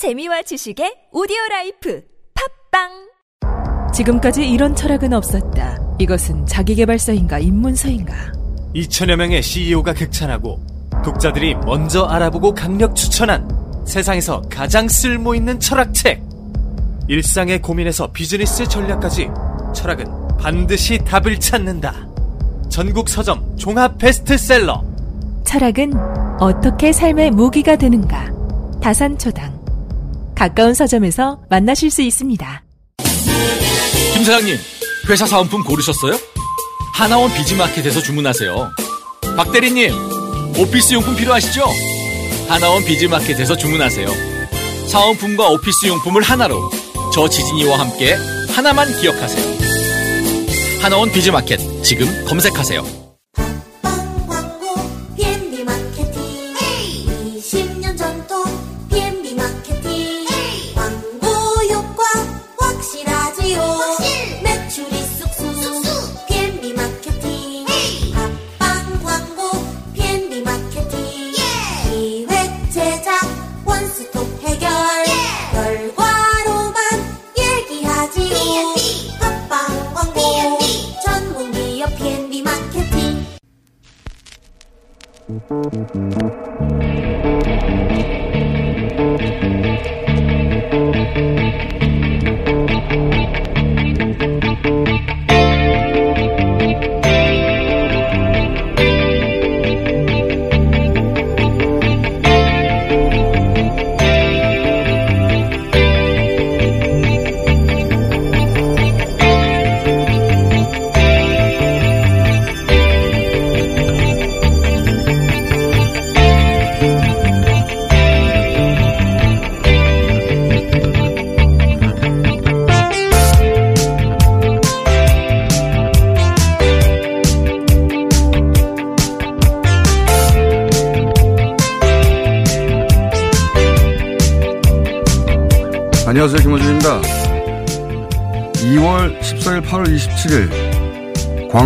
재미와 지식의 오디오 라이프 팟빵 지금까지 이런 철학은 없었다. 이것은 자기개발서인가 입문서인가? 2천여 명의 CEO가 극찬하고 독자들이 먼저 알아보고 강력 추천한 세상에서 가장 쓸모 있는 철학책. 일상의 고민에서 비즈니스 전략까지 철학은 반드시 답을 찾는다. 전국 서점 종합 베스트셀러. 철학은 어떻게 삶의 무기가 되는가? 다산초당. 가까운 서점에서 만나실 수 있습니다. 김 사장님, 회사 사은품 고르셨어요? 하나원 비즈마켓에서 주문하세요. 박 대리님, 오피스 용품 필요하시죠? 하나원 비즈마켓에서 주문하세요. 사은품과 오피스 용품을 하나로 저 지진이와 함께 하나만 기억하세요. 하나원 비즈마켓 지금 검색하세요.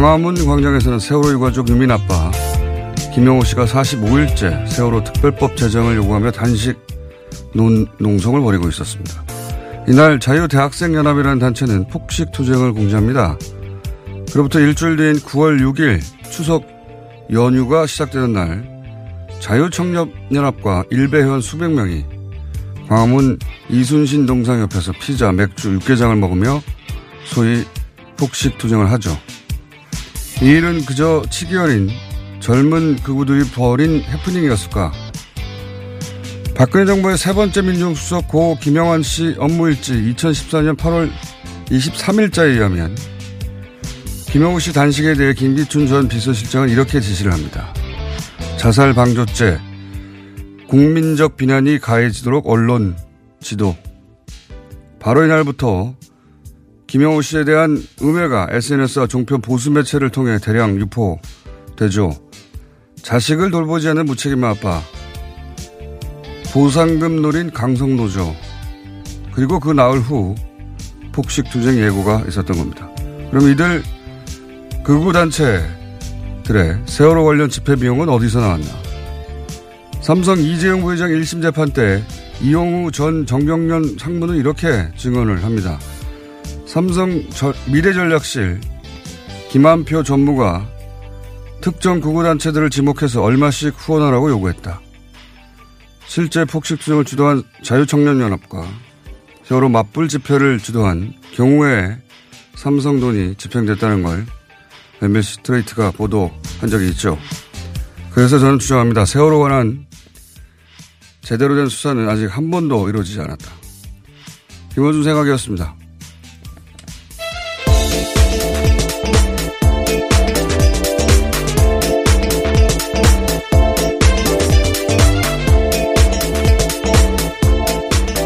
광화문 광장에서는 세월호 유가족 유민 아빠 김영호 씨가 45일째 세월호 특별법 제정을 요구하며 단식 논, 농성을 벌이고 있었습니다. 이날 자유대학생연합이라는 단체는 폭식 투쟁을 공지합니다. 그로부터 일주일 뒤인 9월 6일 추석 연휴가 시작되는 날 자유청년연합과 일베 회원 수백 명이 광화문 이순신 동상 옆에서 피자, 맥주, 육개장을 먹으며 소위 폭식 투쟁을 하죠. 이 일은 그저 치기 어린 젊은 그구들이 벌인 해프닝이었을까? 박근혜 정부의 세 번째 민정수석 고 김영환 씨 업무일지 2014년 8월 23일자에 의하면 김영우 씨 단식에 대해 김기춘 전 비서실장은 이렇게 지시를 합니다. 자살 방조죄, 국민적 비난이 가해지도록 언론 지도. 바로 이날부터 김영호 씨에 대한 음해가 SNS와 종편 보수 매체를 통해 대량 유포되죠. 자식을 돌보지 않는 무책임 아빠. 보상금 노린 강성노조. 그리고 그 나흘 후 폭식 투쟁 예고가 있었던 겁니다. 그럼 이들 극우단체들의 세월호 관련 집회 비용은 어디서 나왔나? 삼성 이재용 부회장 1심 재판 때 이용우 전 정경련 상무는 이렇게 증언을 합니다. 삼성 미래전략실 김한표 전무가 특정 구구단체들을 지목해서 얼마씩 후원하라고 요구했다. 실제 폭식 투쟁을 주도한 자유청년연합과 세월호 맞불 집회를 주도한 경우에 삼성돈이 집행됐다는 걸 MBC 스트레이트가 보도한 적이 있죠. 그래서 저는 주장합니다. 세월호 관한 제대로 된 수사는 아직 한 번도 이루어지지 않았다. 김원준 생각이었습니다.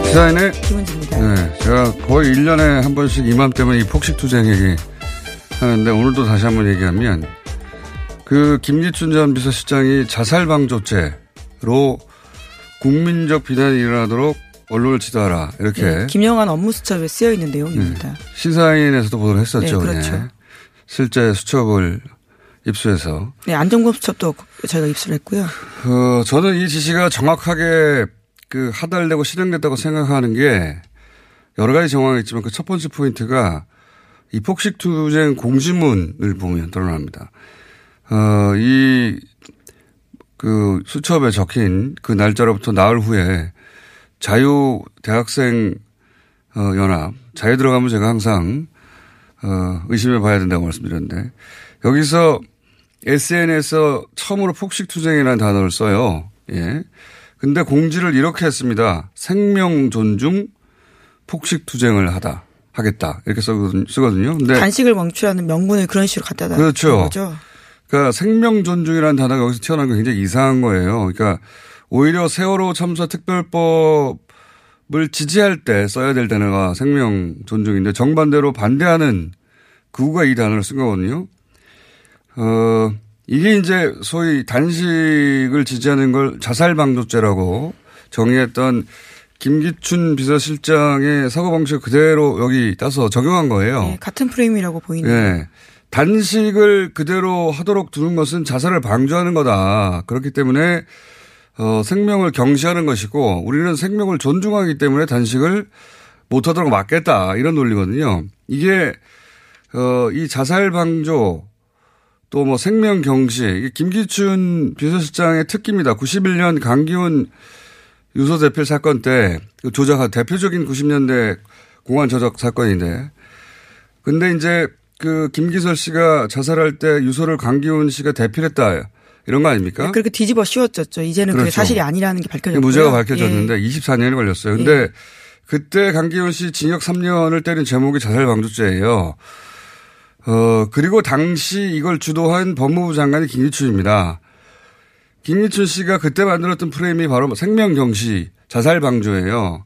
시사인의 김원주입니다. 네, 제가 거의 1년에 한 번씩 이맘때면 이 폭식투쟁 얘기 하는데 오늘도 다시 한번 얘기하면 그 김기춘 전 비서실장이 자살방조죄로 국민적 비난이 일어나도록 언론을 지도하라 이렇게 네, 김영환 업무 수첩에 쓰여 있는 내용입니다. 시사인에서도 보도를 했었죠. 네, 그렇죠. 네. 실제 수첩을 입수해서 네, 안정범 수첩도 저희가 입수를 했고요. 어, 저는 이 지시가 정확하게 그 하달되고 실행됐다고 생각하는 게 여러 가지 정황이 있지만 그 첫 번째 포인트가 이 폭식 투쟁 공지문을 보면 드러납니다. 어, 이, 그 수첩에 적힌 그 날짜로부터 나흘 후에 자유 대학생 어, 연합, 자유 들어가면 제가 항상 어, 의심해 봐야 된다고 말씀드렸는데 여기서 SNS에서 처음으로 폭식 투쟁이라는 단어를 써요. 예. 근데 공지를 이렇게 했습니다. 생명 존중 폭식 투쟁을 하다. 하겠다. 이렇게 쓰거든요. 근데 단식을 멈추라는 명분을 그런 식으로 갖다 다 그렇죠. 거죠. 그러니까 생명 존중이라는 단어가 여기서 튀어나온 게 굉장히 이상한 거예요. 그러니까 오히려 세월호 참사 특별법을 지지할 때 써야 될 단어가 생명 존중인데 정반대로 반대하는 그우가 이 단어를 쓴 거거든요. 어, 이게 이제 소위 단식을 지지하는 걸 자살방조죄라고 정의했던 김기춘 비서실장의 사고 방식 그대로 여기 따서 적용한 거예요. 네, 같은 프레임이라고 보이네요. 네. 단식을 그대로 하도록 두는 것은 자살을 방조하는 거다. 그렇기 때문에 어, 생명을 경시하는 것이고 우리는 생명을 존중하기 때문에 단식을 못하도록 막겠다. 이런 논리거든요. 이게 어, 이 자살 방조 또 뭐 생명 경시 김기춘 비서실장의 특기입니다. 91년 강기훈 유서 대필 사건 때그 조작 대표적인 90년대 공안 조작 사건인데 근데 이제 그 김기설 씨가 자살할 때 유서를 강기훈 씨가 대필했다 이런 거 아닙니까? 네, 그렇게 뒤집어 씌웠었죠. 이제는 그게 그렇죠. 사실이 아니라는 게 밝혀졌고요. 무죄가 밝혀졌는데 예. 24년이 걸렸어요. 근데 그때 강기훈 씨 징역 3년을 때린 제목이 자살 방조죄예요. 어 그리고 당시 이걸 주도한 법무부 장관이 김기춘입니다. 김기춘 씨가 그때 만들었던 프레임이 바로 생명 경시 자살 방조예요.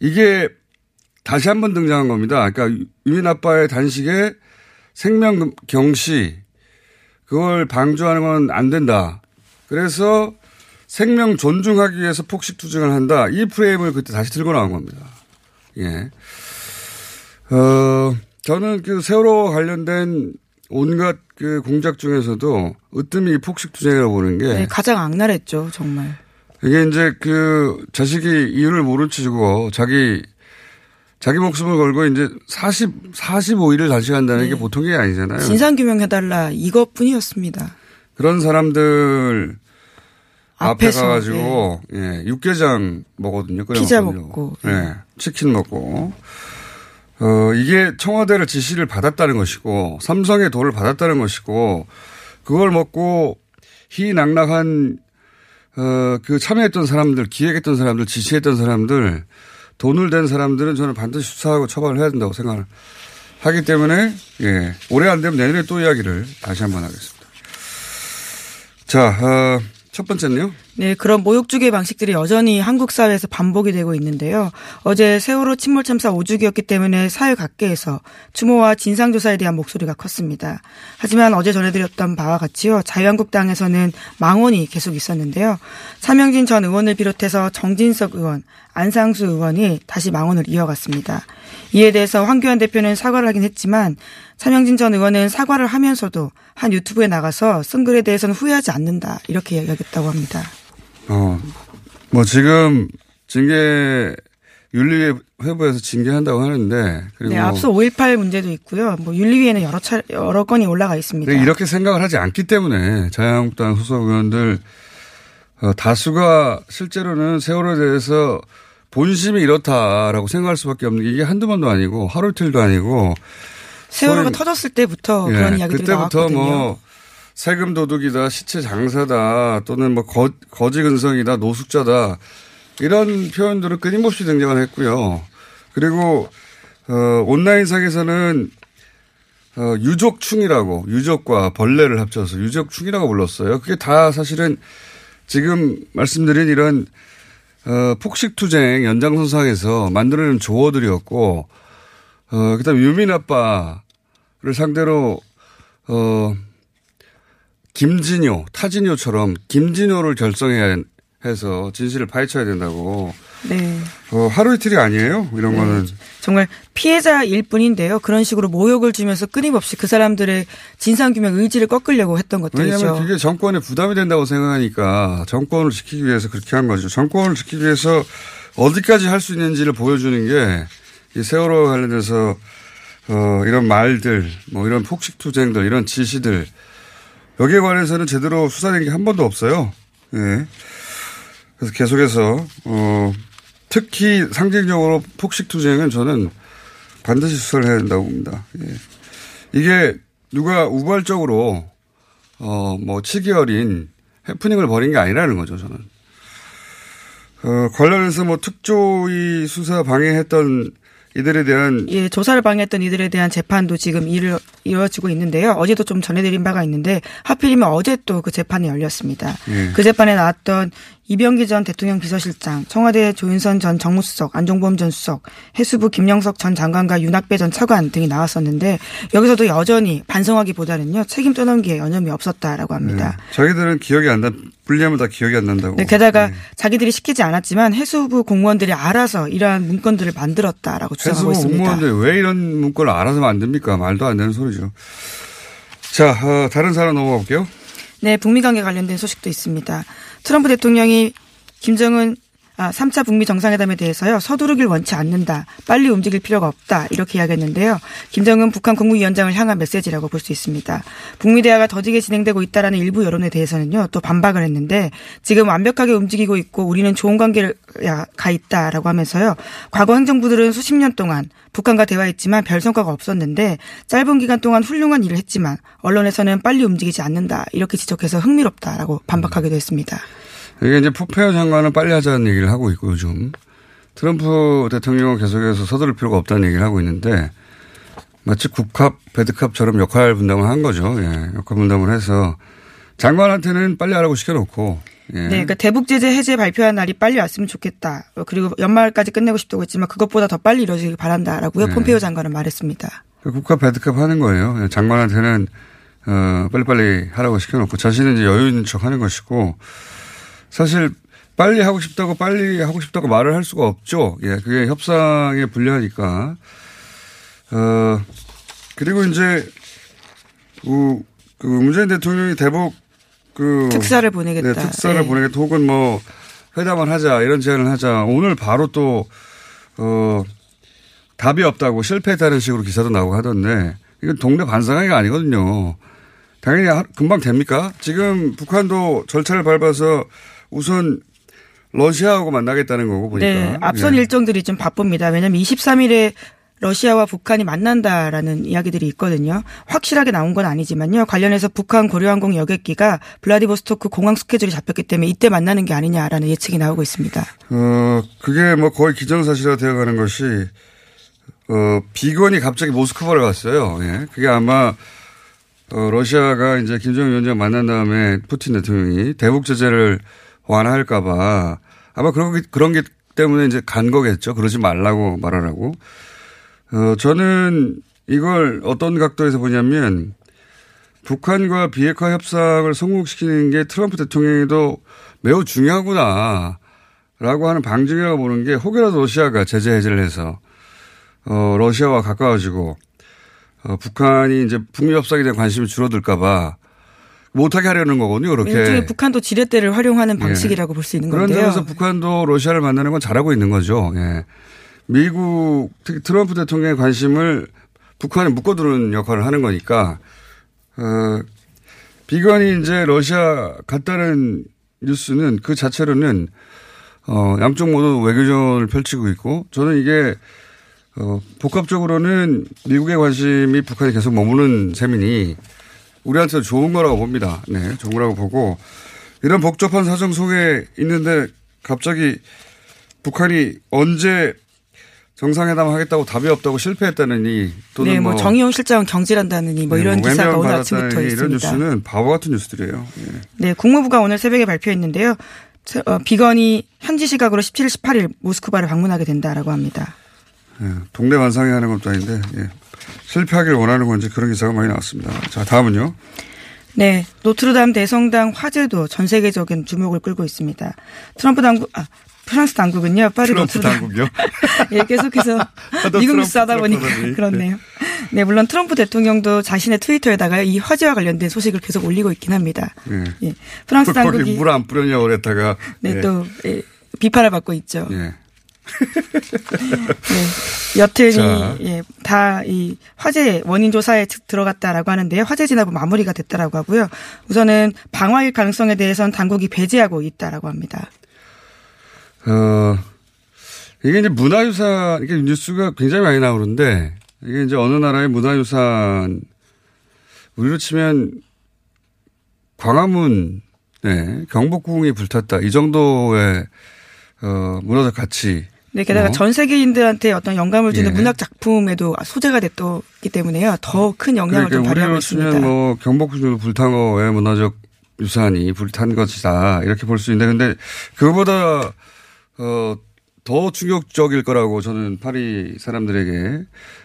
이게 다시 한 번 등장한 겁니다. 그러니까 유민 아빠의 단식에 생명 경시 그걸 방조하는 건 안 된다. 그래서 생명 존중하기 위해서 폭식 투쟁을 한다. 이 프레임을 그때 다시 들고 나온 겁니다. 예. 어, 저는 그 세월호 관련된 온갖 그 공작 중에서도 으뜸이 폭식 투쟁이라고 보는 게 네, 가장 악랄했죠, 정말. 이게 이제 그 자식이 이유를 모른 채 주고 자기 자기 목숨을 걸고 이제 40, 45일을 단식한다는 네. 게 보통 게 아니잖아요. 진상 규명해달라 이것뿐이었습니다. 그런 사람들 앞에 가가지고 예, 육개장 먹거든요. 끓여 피자. 먹고. 예, 치킨 먹고. 어, 이게 청와대를 지시를 받았다는 것이고 삼성의 돈을 받았다는 것이고 그걸 먹고 희낙낙한 어, 그 참여했던 사람들, 기획했던 사람들, 지시했던 사람들, 돈을 댄 사람들은 저는 반드시 수사하고 처벌을 해야 된다고 생각을 하기 때문에, 예, 올해 안 되면 내년에 또 이야기를 다시 한번 하겠습니다. 자, 어, 첫 번째는요. 네, 그런 모욕주계 방식들이 여전히 한국 사회에서 반복이 되고 있는데요. 어제 세월호 침몰 참사 5주기였기 때문에 사회 각계에서 추모와 진상조사에 대한 목소리가 컸습니다. 하지만 어제 전해드렸던 바와 같이요. 자유한국당에서는 망언이 계속 있었는데요. 차명진 전 의원을 비롯해서 정진석 의원, 안상수 의원이 다시 망언을 이어갔습니다. 이에 대해서 황교안 대표는 사과를 하긴 했지만 차명진 전 의원은 사과를 하면서도 한 유튜브에 나가서 쓴 글에 대해서는 후회하지 않는다 이렇게 이야기했다고 합니다. 어, 뭐 지금 징계 윤리회부에서 징계한다고 하는데 그리고 네, 앞서 5.18 문제도 있고요. 뭐 윤리위에는 여러 차 여러 건이 올라가 있습니다. 이렇게 생각을 하지 않기 때문에 자유한국당 소속 의원들 어, 다수가 실제로는 세월호에 대해서 본심이 이렇다라고 생각할 수밖에 없는 게 이게 한두 번도 아니고 하루 이틀도 아니고 세월호가 터졌을 때부터 예, 그런 이야기들이 그때부터 나왔거든요. 뭐 세금 도둑이다, 시체 장사다, 또는 뭐 거, 거지 근성이다, 노숙자다 이런 표현들은 끊임없이 등장을 했고요. 그리고 어, 온라인상에서는 어, 유족충이라고 유족과 벌레를 합쳐서 유족충이라고 불렀어요. 그게 다 사실은 지금 말씀드린 이런 어, 폭식투쟁 연장선상에서 만들어낸 조어들이었고 어, 그 다음에 유민 아빠를 상대로, 어, 김진효, 타진효처럼 김진효를 결성해야 해서 진실을 파헤쳐야 된다고 네. 어, 하루 이틀이 아니에요. 이런 거는 정말 피해자일 뿐인데요. 그런 식으로 모욕을 주면서 끊임없이 그 사람들의 진상규명 의지를 꺾으려고 했던 것들이죠. 왜냐하면 그게 정권에 부담이 된다고 생각하니까 정권을 지키기 위해서 그렇게 한 거죠. 정권을 지키기 위해서 어디까지 할 수 있는지를 보여주는 게 이 세월호 관련해서 어, 이런 말들, 뭐 이런 폭식 투쟁들, 이런 지시들 여기에 관해서는 제대로 수사된 게 한 번도 없어요. 예. 그래서 계속해서 어, 특히 상징적으로 폭식 투쟁은 저는 반드시 수사를 해야 된다고 봅니다. 예. 이게 누가 우발적으로 어, 뭐 치기 어린 해프닝을 벌인 게 아니라는 거죠, 저는. 어, 관련해서 뭐 특조위 수사 방해했던 이들에 대한 예, 조사를 방해했던 이들에 대한 재판도 지금 일, 이루어지고 있는데요. 어제도 좀 전해드린 바가 있는데 하필이면 어제 또 그 재판이 열렸습니다. 예. 그 재판에 나왔던 이병기 전 대통령 비서실장, 청와대 조윤선 전 정무수석, 안종범 전 수석, 해수부 김영석 전 장관과 윤학배 전 차관 등이 나왔었는데 여기서도 여전히 반성하기보다는요 책임 떠넘기에 여념이 없었다라고 합니다. 예. 자기들은 기억이 안 나, 불리하면 다 기억이 안 난다고. 네, 게다가 예. 자기들이 시키지 않았지만 해수부 공무원들이 알아서 이러한 문건들을 만들었다라고 주장하고 해수부 있습니다. 공무원들 왜 이런 문건을 알아서 만듭니까? 말도 안 되는 소리죠. 자, 어, 다른 사람 넘어가 볼게요. 네, 북미 관계 관련된 소식도 있습니다. 트럼프 대통령이 김정은 아, 3차 북미 정상회담에 대해서요, 서두르길 원치 않는다. 빨리 움직일 필요가 없다. 이렇게 이야기했는데요. 김정은 북한 국무위원장을 향한 메시지라고 볼 수 있습니다. 북미 대화가 더디게 진행되고 있다라는 일부 여론에 대해서는요, 또 반박을 했는데, 지금 완벽하게 움직이고 있고, 우리는 좋은 관계가 있다라고 하면서요, 과거 행정부들은 수십 년 동안 북한과 대화했지만 별 성과가 없었는데, 짧은 기간 동안 훌륭한 일을 했지만, 언론에서는 빨리 움직이지 않는다. 이렇게 지적해서 흥미롭다라고 반박하기도 했습니다. 이게 이제 포페어 장관은 빨리 하자는 얘기를 하고 있고 요즘 트럼프 대통령은 계속해서 서두를 필요가 없다는 얘기를 하고 있는데 마치 국합, 배드캅처럼 역할 분담을 한 거죠. 예, 역할 분담을 해서 장관한테는 빨리 하라고 시켜놓고 예. 네, 그러니까 대북 제재 해제 발표한 날이 빨리 왔으면 좋겠다. 그리고 연말까지 끝내고 싶다고 했지만 그것보다 더 빨리 이루어지길 바란다라고요. 네. 폼페이오 장관은 말했습니다. 그 국합, 배드캅 하는 거예요. 예, 장관한테는 어, 빨리빨리 하라고 시켜놓고 자신은 이제 여유 있는 척 하는 것이고 사실 빨리 하고 싶다고 빨리 하고 싶다고 말을 할 수가 없죠. 예, 그게 협상에 불리하니까. 어, 그리고 이제, 그, 그 문재인 대통령이 대북 그. 특사를 보내겠다. 네, 특사를 네. 보내겠다. 혹은 뭐 회담을 하자 이런 제안을 하자. 오늘 바로 또, 어, 답이 없다고 실패했다는 식으로 기사도 나오고 하던데 이건 동네 반상회가 아니거든요. 당연히 하- 금방 됩니까? 지금 북한도 절차를 밟아서 우선 러시아하고 만나겠다는 거고 보니까. 네, 앞선 예. 일정들이 좀 바쁩니다. 왜냐하면 23일에 러시아와 북한이 만난다라는 이야기들이 있거든요. 확실하게 나온 건 아니지만요. 관련해서 북한 고려항공 여객기가 블라디보스토크 공항 스케줄이 잡혔기 때문에 이때 만나는 게 아니냐라는 예측이 나오고 있습니다. 어, 그게 뭐 거의 기정사실화 되어가는 것이, 어, 비건이 갑자기 모스크바를 갔어요. 예. 그게 아마, 어, 러시아가 이제 김정은 위원장 만난 다음에 푸틴 대통령이 대북 제재를 완화할까봐 아마 그런 게, 그런 게 때문에 이제 간 거겠죠. 그러지 말라고 말하라고. 어, 저는 이걸 어떤 각도에서 보냐면 북한과 비핵화 협상을 성공시키는 게 트럼프 대통령에도 매우 중요하구나. 라고 하는 방증이라고 보는 게 혹여라도 러시아가 제재 해제를 해서 어, 러시아와 가까워지고 어, 북한이 이제 북미 협상에 대한 관심이 줄어들까봐 못하게 하려는 거거든요. 그렇게. 일종의 북한도 지렛대를 활용하는 방식이라고 볼수 있는 그런 건데요. 점에서 북한도 러시아를 만나는 건 잘하고 있는 거죠. 예. 미국 특히 트럼프 대통령의 관심을 북한에 묶어두는 역할을 하는 거니까 어, 비건이 이제 러시아 갔다는 뉴스는 그 자체로는 어, 양쪽 모두 외교전을 펼치고 있고 저는 이게 어, 복합적으로는 미국의 관심이 북한에 계속 머무는 셈이니 우리한테 좋은 거라고 봅니다. 네, 좋은 거라고 보고 이런 복잡한 사정 속에 있는데 갑자기 북한이 언제 정상회담 하겠다고 답이 없다고 실패했다느니 또는 네, 뭐, 뭐 정의용 실장은 경질한다느니 뭐 네, 이런 뭐 기사가 오늘 아침부터 이런 있습니다. 뉴스는 바보 같은 뉴스들이에요. 예. 네, 국무부가 오늘 새벽에 발표했는데요. 저- 어, 비건이 현지 시각으로 17일, 18일 모스크바를 방문하게 된다라고 합니다. 예, 동네 반상회 하는 것도 아닌데 예. 실패하길 원하는 건지 그런 기사가 많이 나왔습니다. 자 다음은요. 네, 노트르담 대성당 화재도 전 세계적인 주목을 끌고 있습니다. 트럼프 당국, 아, 프랑스 당국은요, 파리 노트르담. 당국이요? 예, 계속해서 미국 뉴스 하다 보니까 트럼프 그렇네요. 네, 물론 트럼프 대통령도 자신의 트위터에다가 이 화재와 관련된 소식을 계속 올리고 있긴 합니다. 예. 예, 프랑스 당국이 물 안 뿌렸냐고 그랬다가. 네, 예. 또 예, 비판을 받고 있죠. 예. 네. 여튼 자. 이, 예, 다 이 화재 원인 조사에 드- 들어갔다라고 하는데요. 화재 진압은 마무리가 됐다라고 하고요. 우선은 방화일 가능성에 대해서는 당국이 배제하고 있다라고 합니다. 어, 이게 이제 문화유산, 이게 뉴스가 굉장히 많이 나오는데, 이게 이제 어느 나라의 문화유산, 우리로 치면 광화문, 네, 경복궁이 불탔다. 이 정도의, 어, 문화적 가치. 네, 게다가 어? 전 세계인들한테 어떤 영감을 주는 예. 문학 작품에도 소재가 됐기 때문에요. 더 큰 영향을 좀 그러니까 발휘하고 우리로 있습니다. 뭐 경복궁 정도 불탄 거에 문화적 유산이 불탄 것이다. 이렇게 볼 수 있는데, 근데 그거보다, 어, 더 충격적일 거라고 저는 파리 사람들에게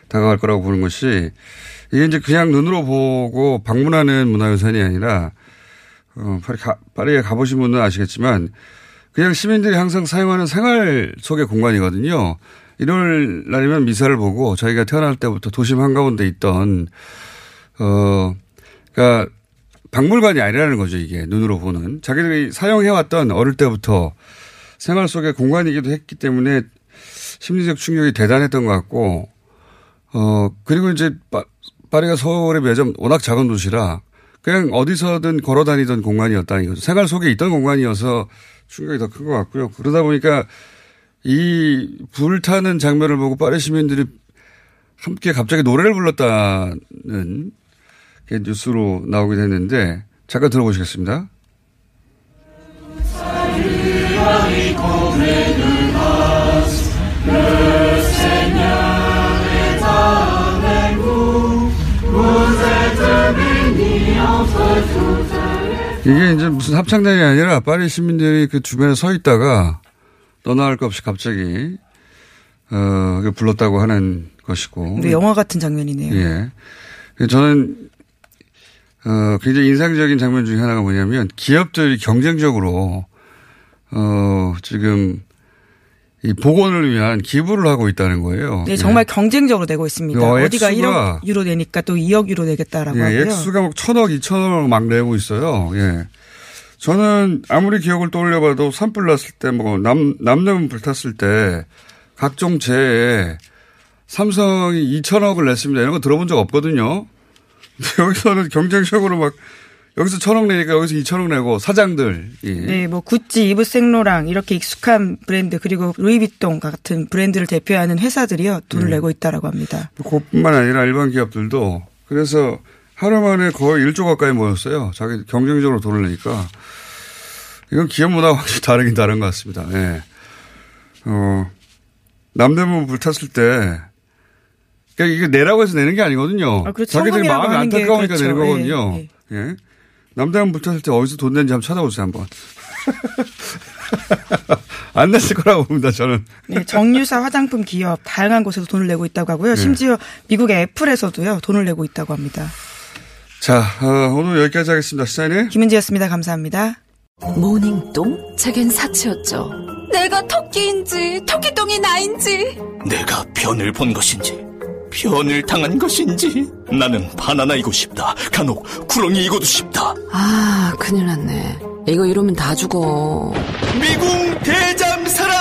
다가갈 거라고 보는 것이 이게 이제 그냥 눈으로 보고 방문하는 문화유산이 아니라 어, 파리 가, 파리에 가보신 분은 아시겠지만 그냥 시민들이 항상 사용하는 생활 속의 공간이거든요. 일요일 날이면 미사를 보고 저희가 태어날 때부터 도심 한가운데 있던 어, 그러니까 박물관이 아니라는 거죠, 이게. 눈으로 보는. 자기들이 사용해왔던 어릴 때부터 생활 속의 공간이기도 했기 때문에 심리적 충격이 대단했던 것 같고, 어, 그리고 이제 파, 파리가 서울의 매점 워낙 작은 도시라 그냥 어디서든 걸어 다니던 공간이었다 이거죠. 생활 속에 있던 공간이어서 충격이 더 큰 것 같고요. 그러다 보니까 이 불타는 장면을 보고 파리 시민들이 함께 갑자기 노래를 불렀다는 게 뉴스로 나오게 됐는데 잠깐 들어보시겠습니다. 이게 이제 무슨 합창단이 아니라 파리 시민들이 그 주변에 서 있다가 할것 없이 갑자기 어, 불렀다고 하는 것이고. 네, 영화 같은 장면이네요. 예. 저는 어, 굉장히 인상적인 장면 중에 하나가 뭐냐면 기업들이 경쟁적으로 어, 지금 이 복원을 위한 기부를 하고 있다는 거예요. 네, 정말 경쟁적으로 내고 있습니다. 어, 어디가 액수가- 1억 유로 내니까 또 2억 유로 내겠다라고 예, 하고요. 액수가 막 천억, 이천억 막 내고 있어요. 예. 저는 아무리 기억을 떠올려봐도 산불 났을 때, 뭐, 남, 남녀문 불탔을 때, 각종 재해에 삼성이 2천억을 냈습니다. 이런 거 들어본 적 없거든요. 근데 여기서는 경쟁적으로 막, 여기서 천억 내니까 여기서 2천억 내고, 사장들. 이 네, 뭐 구찌, 이브 생로랑 이렇게 익숙한 브랜드 그리고 루이비통 같은 브랜드를 대표하는 회사들이요 돈을 네. 내고 있다라고 합니다. 그뿐만 아니라 일반 기업들도 그래서 하루 만에 거의 1조 가까이 모였어요. 자기 경쟁적으로 돈을 내니까. 이건 기업 문화가 확실히 다르긴 다른 것 같습니다. 예. 어, 남대문 불탔을 때, 그러니까 이게 내라고 해서 내는 게 아니거든요. 아, 그렇죠. 자기들이 마음이 안타까우니까 그렇죠. 내는 거거든요. 예, 예. 남대문 불탔을 때 어디서 돈 낸지 한번 찾아보세요, 한번. 안 냈을 거라고 봅니다, 저는. 네, 정유사 화장품 기업 다양한 곳에서 돈을 내고 있다고 네. 하고요. 심지어 미국의 애플에서도요 돈을 내고 있다고 합니다. 자, 어, 오늘 여기까지 하겠습니다. 시사인의 김은지였습니다. 감사합니다. 모닝똥? 제겐 사치였죠. 내가 토끼인지 토끼똥이 나인지 내가 변을 본 것인지 변을 당한 것인지 나는 바나나이고 싶다 간혹 구렁이이고도 싶다 아, 큰일 났네. 이거 이러면 다 죽어. 미궁 대장사랑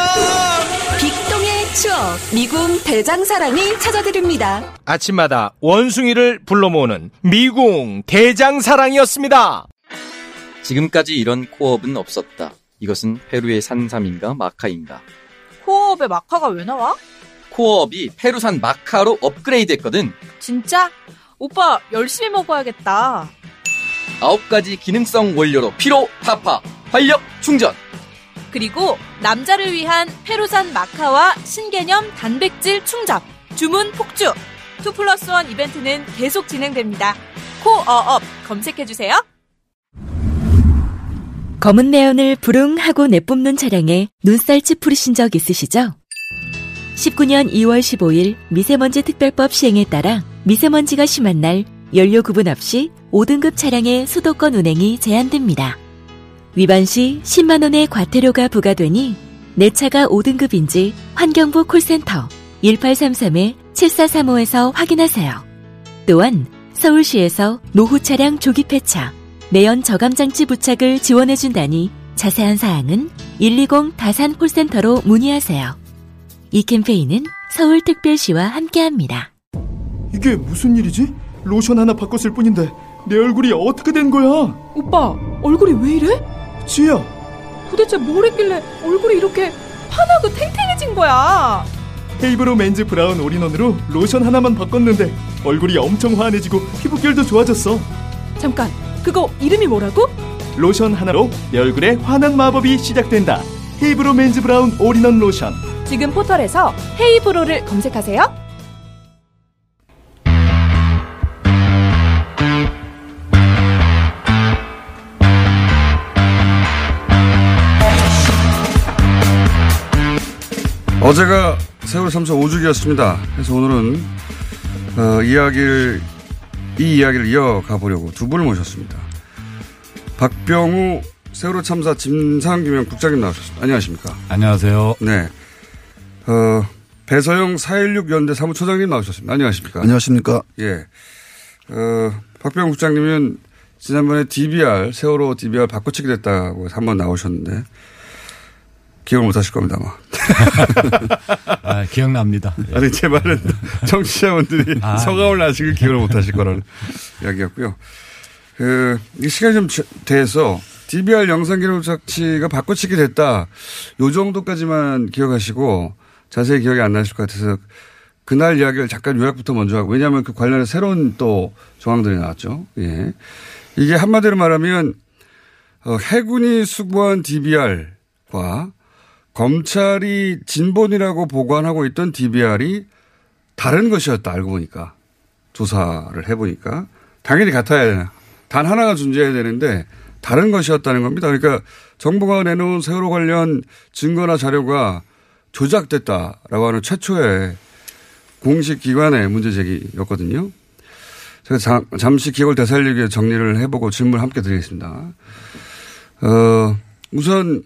빅동의 추억 미궁 대장사랑이 찾아드립니다. 아침마다 원숭이를 불러 모으는 미궁 대장사랑이었습니다. 지금까지 이런 코업은 없었다. 이것은 페루의 산삼인가 마카인가? 코어업에 마카가 왜 나와? 코어업이 페루산 마카로 업그레이드 했거든. 진짜? 오빠 열심히 먹어야겠다. 아홉 가지 기능성 원료로 피로 타파, 활력 충전. 그리고 남자를 위한 페루산 마카와 신개념 단백질 충전, 주문 폭주. 2 플러스 1 이벤트는 계속 진행됩니다. 코어업 검색해주세요. 검은 내연을 부릉하고 내뿜는 차량에 눈살 찌푸리신 적 있으시죠? 19년 2월 15일 미세먼지 특별법 시행에 따라 미세먼지가 심한 날 연료 구분 없이 5등급 차량의 수도권 운행이 제한됩니다. 위반 시 10만원의 과태료가 부과되니 내 차가 5등급인지 환경부 콜센터 1833-7435에서 확인하세요. 또한 서울시에서 노후 차량 조기 폐차, 매연 저감 장치 부착을 지원해 준다니 자세한 사항은 120 다산 콜센터로 문의하세요. 이 캠페인은 서울특별시와 함께합니다. 이게 무슨 일이지? 로션 하나 바꿨을 뿐인데 내 얼굴이 어떻게 된 거야? 오빠, 얼굴이 왜 이래? 지혜야, 도대체 뭘 했길래 얼굴이 이렇게 환하고 탱탱해진 거야? 헤이브로 men's brown all-in-one으로 로션 하나만 바꿨는데 얼굴이 엄청 환해지고 피부결도 좋아졌어. 잠깐, 그거 이름이 뭐라고? 로션 하나로 내 얼굴에 환한 마법이 시작된다. 헤이브로 men's brown all-in-one 로션. 지금 포털에서 헤이브로를 검색하세요. 어제가 세월호 참사 5주기였습니다. 그래서 오늘은 어, 이야기를 이 이야기를 이어가 보려고 두 분을 모셨습니다. 박병우 세월호 참사 진상규명 국장님 나오셨습니다. 안녕하십니까? 안녕하세요. 네. 어, 배서영 416 연대 사무처장님 나오셨습니다. 안녕하십니까? 안녕하십니까? 예. 어, 박병우 국장님은 지난번에 DBR, 세월호 DBR 바꿔치기 됐다고 한 번 나오셨는데, 기억을 못 하실 겁니다, 아마. 아, 기억납니다. 예. 아니, 제 말은 청취자분들이 아, 성함을 아시고 기억을 못 하실 거라는 이야기였고요. 그, 이 시간이 좀 지- 돼서 DBR 영상 기록 장치가 바꿔치기 됐다. 요 정도까지만 기억하시고 자세히 기억이 안 나실 것 같아서 그날 이야기를 잠깐 요약부터 먼저 하고 왜냐하면 그 관련해 새로운 또 조항들이 나왔죠. 예. 이게 한마디로 말하면 어, 해군이 수부한 DBR과 검찰이 진본이라고 보관하고 있던 DBR이 다른 것이었다 알고 보니까 조사를 해보니까 당연히 같아야 되나 단 하나가 존재해야 되는데 다른 것이었다는 겁니다. 그러니까 정부가 내놓은 세월호 관련 증거나 자료가 조작됐다라고 하는 최초의 공식 기관의 문제 제기였거든요. 제가 잠, 잠시 기억을 되살리기 위해 정리를 해보고 질문을 함께 드리겠습니다. 어, 우선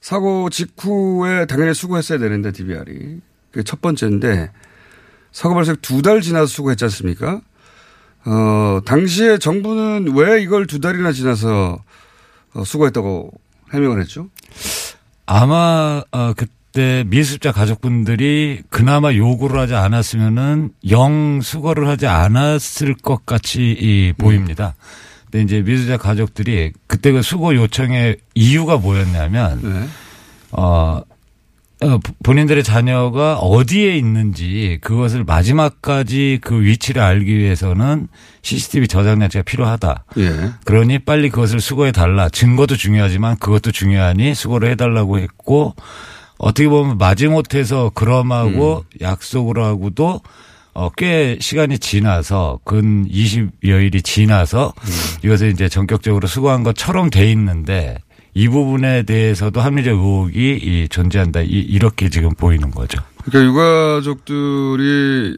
사고 직후에 당연히 수고했어야 되는데 DBR이 그게 첫 번째인데 사고 발생 두 달 지나서 수고했지 않습니까? 어, 당시에 정부는 왜 이걸 두 달이나 지나서 어, 수고했다고 해명을 했죠? 아마 어, 그 때 미습자 가족분들이 그나마 요구를 하지 않았으면은 영 수거를 하지 않았을 것 같이 이 보입니다. 근데 이제 미수자 가족들이 그때 그 수거 요청의 이유가 뭐였냐면 네. 어, 어, 본인들의 자녀가 어디에 있는지 그것을 마지막까지 그 위치를 알기 위해서는 CCTV 저장 장치가 필요하다. 예. 그러니 빨리 그것을 수거해 달라. 증거도 중요하지만 그것도 중요하니 수거를 해달라고 했고 어떻게 보면 마지못해서 그럼하고 약속을 하고도 어, 꽤 시간이 지나서 근 20여일이 지나서 이것을 이제 전격적으로 수거한 것처럼 돼 있는데 이 부분에 대해서도 합리적 의혹이 이 존재한다. 이, 이렇게 지금 보이는 거죠. 그러니까 유가족들이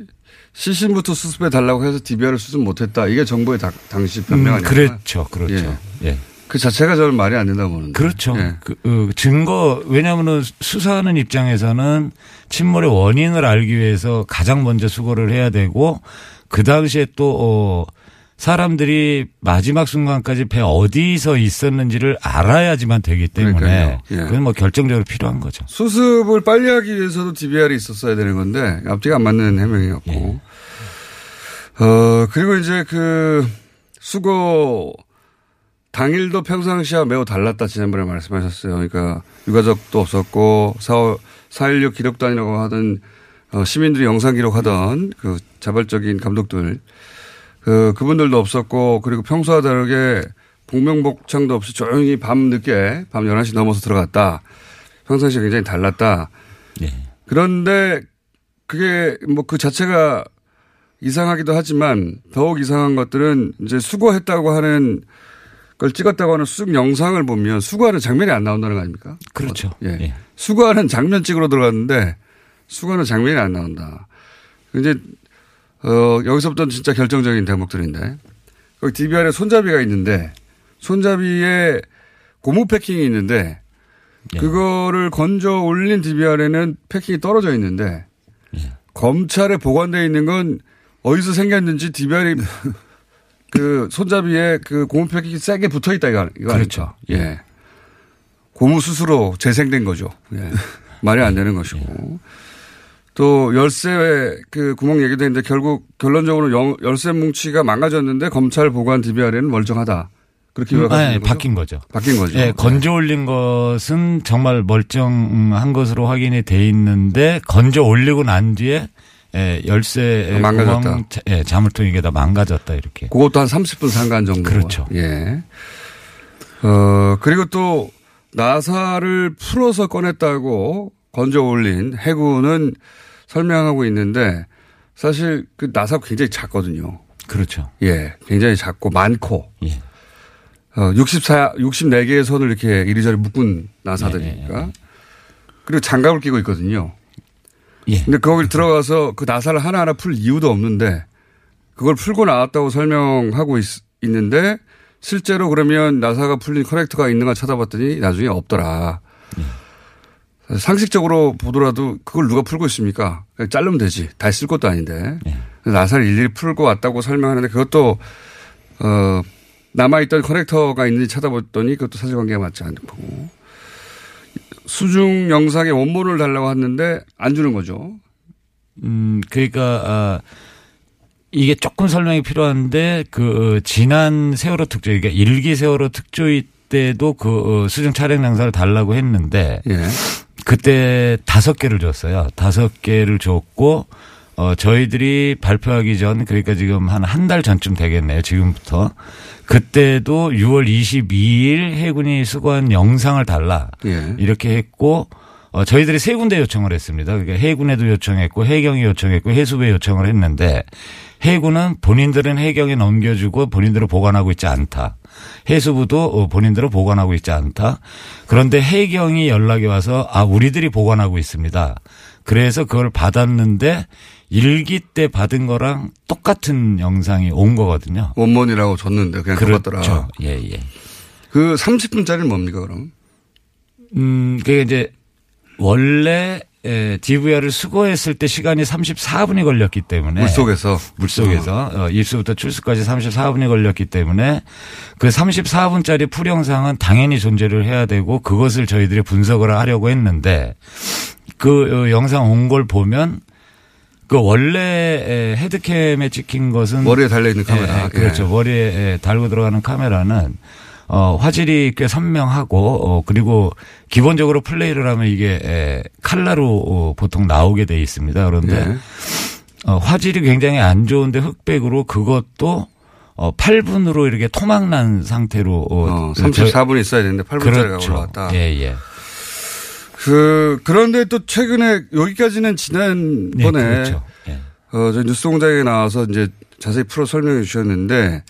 시신부터 수습해 달라고 해서 DBR을 수습 못했다. 이게 정부의 다- 당시 변명 음, 아니에요? 그렇죠. 그렇죠. 예. 그 자체가 저는 말이 안 된다고 보는데. 그렇죠. 예. 그, 어, 증거 왜냐하면은 수사하는 입장에서는 침몰의 원인을 알기 위해서 가장 먼저 수거를 해야 되고 그 당시에 또 어, 사람들이 마지막 순간까지 배 어디서 있었는지를 알아야지만 되기 때문에. 예. 그건 뭐 결정적으로 필요한 거죠. 수습을 빨리 하기 위해서도 DBR이 있었어야 되는 건데 앞뒤가 안 맞는 해명이었고. 예. 어 그리고 이제 그 수거 당일도 평상시와 매우 달랐다 지난번에 말씀하셨어요. 그러니까 유가족도 없었고 4.16 기록단이라고 하던 어, 시민들이 영상 기록하던 그 자발적인 감독들 그 그분들도 없었고 그리고 평소와 다르게 복명복창도 없이 조용히 밤 늦게 밤 11시 넘어서 들어갔다. 평상시와 굉장히 달랐다. 그런데 그게 뭐 그 자체가 이상하기도 하지만 더욱 이상한 것들은 이제 수거했다고 하는 걸 찍었다고 하는 수습 영상을 보면 수거하는 장면이 안 나온다는 거 아닙니까? 그렇죠. 예. 수거하는 장면 찍으러 들어갔는데 수거하는 장면이 안 나온다. 이제 어 여기서부터는 진짜 결정적인 대목들인데 거기 DBR에 손잡이가 있는데 손잡이에 고무 패킹이 있는데 그거를 건져 올린 DVR에는 패킹이 떨어져 있는데 검찰에 보관되어 있는 건 어디서 생겼는지 DVR이 그 손잡이에 그 고무 패킹이 세게 붙어 있다 이거, 이거 그렇죠. 예. 고무 스스로 재생된 거죠. 예. 말이 안 되는 것이고. 또 열쇠 그 구멍 얘기도 했는데 결국 결론적으로 영- 열쇠 뭉치가 망가졌는데 검찰 보관 DVR에는 멀쩡하다. 그렇게 음, 네, 거죠? 바뀐 거죠. 바뀐 거죠. 예, 건져 올린 것은 정말 멀쩡한 것으로 확인이 돼 있는데 건져 올리고 난 뒤에 예, 열쇠 아, 망가졌다. 구멍, 자- 예, 자물통이 게 다 망가졌다 이렇게. 그것도 한 30분 상간 정도. 그렇죠. 예. 어, 그리고 또 나사를 풀어서 꺼냈다고 건져 올린 해군은 설명하고 있는데 사실 그 나사가 굉장히 작거든요. 그렇죠. 예. 굉장히 작고 많고. 예. 어, 64, 64개의 선을 이렇게 이리저리 묶은 나사들이니까. 그리고 장갑을 끼고 있거든요. 예. 근데 거길 들어가서 그 나사를 하나하나 풀 이유도 없는데 그걸 풀고 나왔다고 설명하고 있, 는데 실제로 그러면 나사가 풀린 커넥터가 있는가 찾아봤더니 나중에 없더라. 상식적으로 보더라도 그걸 누가 풀고 있습니까? 그냥 자르면 되지. 다 쓸 것도 아닌데. 나사를 일일이 풀고 왔다고 설명하는데 그것도 어 남아있던 커넥터가 있는지 찾아봤더니 그것도 사실관계가 맞지 않고 수중 영상의 원본을 달라고 했는데 안 주는 거죠. 음, 그러니까 아, 이게 조금 설명이 필요한데 그 지난 세월호 특조, 그러니까 일기 세월호 특조위 때도 그 어, 수중 촬영 영상을 달라고 했는데 예. 그때 다섯 개를 줬어요. 다섯 개를 줬고 어 저희들이 발표하기 전 그러니까 지금 한 한 달 전쯤 되겠네요. 지금부터 그때도 6월 22일 해군이 수거한 영상을 달라 예. 이렇게 했고 어 저희들이 세 군데 요청을 했습니다. 그러니까 해군에도 요청했고 해경에 요청했고 해수부에 요청을 했는데 해군은 본인들은 해경에 넘겨주고 본인들은 보관하고 있지 않다. 해수부도 어, 본인들은 보관하고 있지 않다. 그런데 해경이 연락이 와서 아 우리들이 보관하고 있습니다. 그래서 그걸 받았는데 일기 때 받은 거랑 똑같은 영상이 온 거거든요. 원본이라고 줬는데 그냥 그렇죠. 똑같더라. 예, 예. 그 30분짜리는 뭡니까 그럼? 음, 그게 이제 원래 에, DVR을 수거했을 때 시간이 34분이 걸렸기 때문에 물속에서? 물속에서 어, 입수부터 출수까지 34분이 걸렸기 때문에 그 34분짜리 풀 영상은 당연히 존재를 해야 되고 그것을 저희들이 분석을 하려고 했는데 그 어, 영상 온 걸 보면 그 원래 에, 헤드캠에 찍힌 것은 머리에 달려 있는 카메라. 예, 그렇죠. 예. 머리에 예, 달고 들어가는 카메라는 어, 화질이 꽤 선명하고 어, 그리고 기본적으로 플레이를 하면 이게 에, 칼라로 어, 보통 나오게 돼 있습니다. 그런데 예. 어, 화질이 굉장히 안 좋은데 흑백으로 그것도 어, 8분으로 이렇게 토막난 상태로 어, 어, 저- 34분 있어야 되는데 8분짜리가 그렇죠. 올라왔다. 예, 예. 그 그런데 또 최근에 여기까지는 지난번에 네, 그렇죠. 예. 어, 저 뉴스 공장에 나와서 이제 자세히 풀어 설명해 주셨는데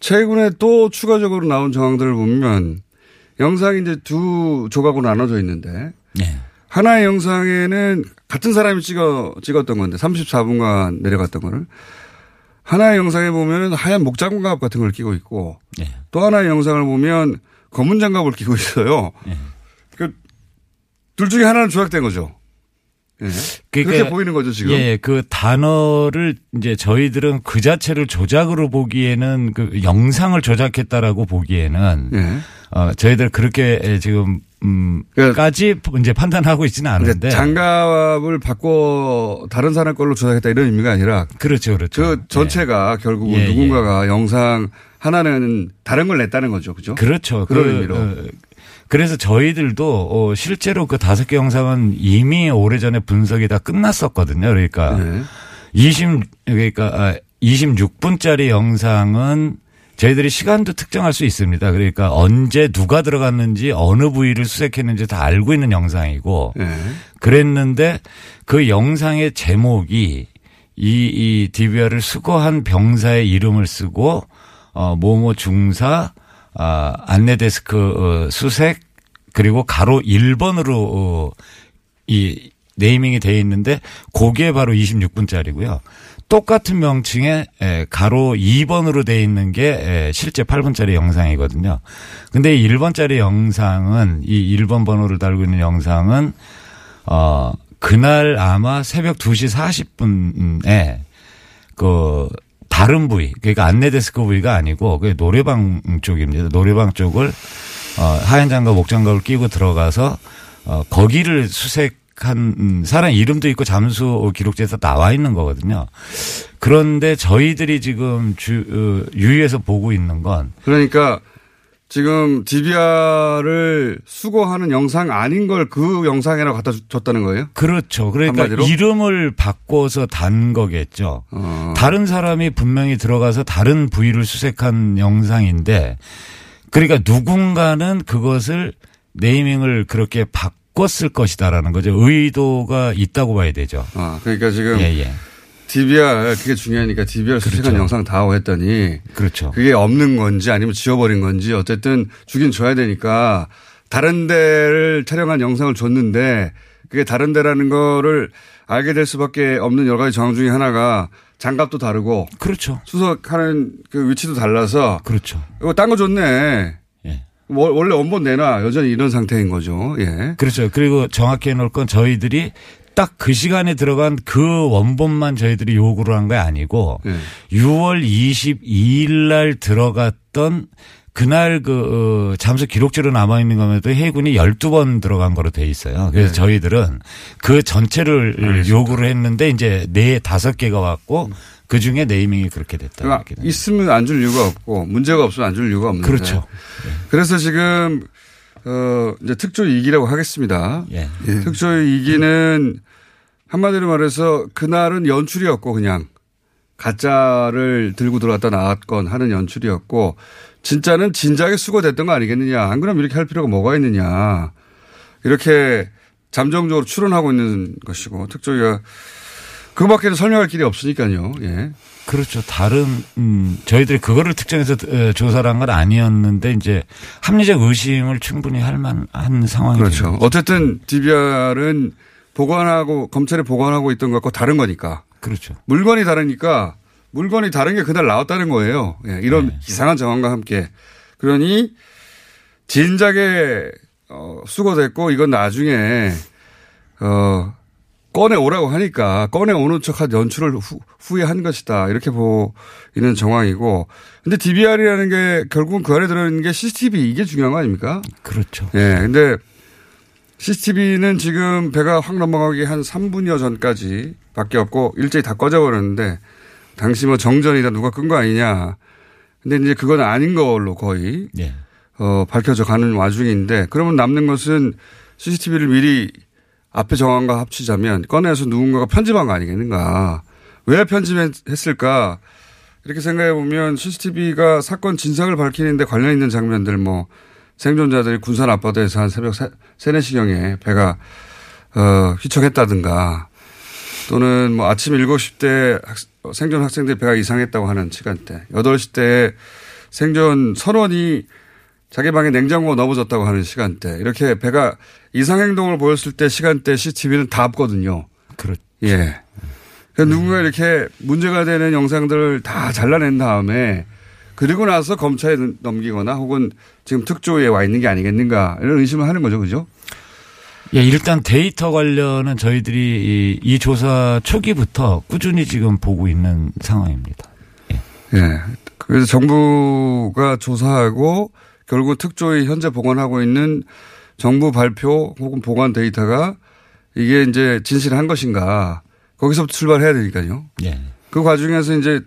최근에 또 추가적으로 나온 정황들을 보면 영상이 이제 두 조각으로 나눠져 있는데 네. 하나의 영상에는 같은 사람이 찍어 찍었던 건데 34분간 내려갔던 거를 하나의 영상에 보면 하얀 목 장갑 같은 걸 끼고 있고 네. 또 하나의 영상을 보면 검은 장갑을 끼고 있어요. 그 둘 중에 하나는 조작된 거죠. 예. 그렇게 보이는 거죠 지금. 예, 그 단어를 이제 저희들은 그 자체를 조작으로 보기에는 그 영상을 조작했다라고 보기에는 예. 어 저희들 그렇게 지금 음까지 이제 판단하고 있지는 않은데 그러니까 장갑을 바꿔 다른 사람 걸로 조작했다 이런 의미가 아니라 그렇죠, 그렇죠. 그 전체가 결국은 예, 누군가가 영상 하나는 다른 걸 냈다는 거죠, 그죠? 그렇죠. 그런 그, 의미로. 어, 그래서 저희들도 어, 실제로 그 다섯 개 영상은 이미 오래전에 분석이 다 끝났었거든요. 그러니까 네. 20 그러니까 아, 26분짜리 영상은 저희들이 시간도 특정할 수 있습니다. 그러니까 언제 누가 들어갔는지 어느 부위를 수색했는지 다 알고 있는 영상이고 네. 그랬는데 그 영상의 제목이 이, 이 DVR을 수거한 병사의 이름을 쓰고 어, 모모 중사 아, 안내 데스크 어, 수색 그리고 가로 1번으로 어, 이 네이밍이 돼 있는데 그게 바로 26분짜리고요. 똑같은 명칭에 에, 가로 2번으로 돼 있는 게 에, 실제 8분짜리 영상이거든요. 근데 이 1번짜리 영상은 이 1번 번호를 달고 있는 영상은 어 그날 아마 새벽 2시 40분에 그 다른 부위 그러니까 안내 데스크 부위가 아니고 그 노래방 쪽입니다. 노래방 쪽을 어 하얀 장갑 목장갑을 끼고 들어가서 어 거기를 수색한 음, 사람 이름도 있고 잠수 기록지에서 나와 있는 거거든요. 그런데 저희들이 지금 주 어, 유의해서 보고 있는 건 그러니까 지금 DVR을 수거하는 영상 아닌 걸 그 영상이라고 갖다 주- 줬다는 거예요? 그렇죠. 그러니까 한마디로? 이름을 바꿔서 단 거겠죠. 어. 다른 사람이 분명히 들어가서 다른 부위를 수색한 영상인데 그러니까 누군가는 그것을 네이밍을 그렇게 바꿨을 것이다라는 거죠. 의도가 있다고 봐야 되죠. 아, 그러니까 지금 예, 예. DVR 그게 중요하니까 DVR 수색한 그렇죠. 영상 다 하고 했더니 그렇죠. 그게 없는 건지 아니면 지워버린 건지 어쨌든 주긴 줘야 되니까 다른 데를 촬영한 영상을 줬는데 그게 다른 데라는 거를 알게 될 수밖에 없는 여러 가지 정황 중에 하나가 장갑도 다르고 그렇죠. 수석하는 그 위치도 달라서 그렇죠. 이거 딴 거 줬네. 예. 월- 원래 원본 내놔 여전히 이런 상태인 거죠. 예. 그렇죠. 그리고 정확히 해놓을 건 저희들이 딱 그 시간에 들어간 그 원본만 저희들이 요구를 한 게 아니고 예. 6월 22일 날 들어갔던 그날 그 어, 잠수 기록지로 남아 있는 것에도 해군이 12번 들어간 거로 돼 있어요. 그래서 네. 저희들은 그 전체를 요구를 했는데 이제 네 다섯 개가 왔고 그 중에 네이밍이 그렇게 됐다. 그러니까 있으면 안 줄 이유가 없고 문제가 없으면 안 줄 이유가 없는데. 그렇죠. 그래서 지금 어 이제 특조 2기라고 하겠습니다. 예. 특조 2기는 한마디로 말해서 그날은 연출이었고 그냥 가짜를 들고 들어왔다 나왔건 하는 연출이었고 진짜는 진작에 수거됐던 거 아니겠느냐. 안 그러면 이렇게 할 필요가 뭐가 있느냐. 이렇게 잠정적으로 추론하고 있는 것이고 특조위가 그거밖에는 설명할 길이 없으니까요. 예. 그렇죠. 다른 음 저희들이 그거를 특정해서 어, 조사를 한 건 아니었는데 이제 합리적 의심을 충분히 할 만한 상황이 그렇죠. 어쨌든 DBR은 보관하고 검찰이 보관하고 있던 것과 다른 거니까. 그렇죠. 물건이 다르니까 물건이 다른 게 그날 나왔다는 거예요. 예, 이런 네. 이상한 정황과 함께. 그러니 진작에 어, 수거됐고 이건 나중에 어, 꺼내 오라고 하니까 꺼내 오는 척한 연출을 후, 후에 한 것이다. 이렇게 보이는 정황이고. 근데 DVR이라는 게 결국은 그 안에 들어있는 게 CCTV 이게 중요한 거 아닙니까? 그렇죠. 예. 근데 CCTV는 지금 배가 확 넘어가기 한 3분여 전까지 밖에 없고 일제히 다 꺼져버렸는데 당시 뭐 정전이다 누가 끈 거 아니냐. 근데 이제 그건 아닌 걸로 거의 예. 어, 밝혀져 가는 와중인데 그러면 남는 것은 CCTV를 미리 앞에 정황과 합치자면 꺼내서 누군가가 편집한 거 아니겠는가. 왜 편집했을까. 이렇게 생각해 보면 CCTV가 사건 진상을 밝히는데 관련 있는 장면들 뭐 생존자들이 군산 앞바다에서 한 새벽 3, 4시경에 배가 어, 휘청했다든가 또는 뭐 아침 7시 때 학- 생존 학생들 배가 이상했다고 하는 시간대 8시 때 생존 선원이 자기 방에 냉장고가 넘어졌다고 하는 시간대 이렇게 배가 이상 행동을 보였을 때 시간대 CCTV는 다 없거든요. 그렇죠. 예. 그러니까 누군가 이렇게 문제가 되는 영상들을 다 잘라낸 다음에 그리고 나서 검찰에 넘기거나 혹은 지금 특조위에 와 있는 게 아니겠는가 이런 의심을 하는 거죠. 그죠? 예, 일단 데이터 관련은 저희들이 이, 이 조사 초기부터 꾸준히 지금 보고 있는 상황입니다. 예. 그래서 정부가 조사하고 결국 특조위 현재 보관하고 있는 정부 발표 혹은 보관 데이터가 이게 이제 진실한 것인가 거기서부터 출발해야 되니까요. 예. 그 과정에서 이제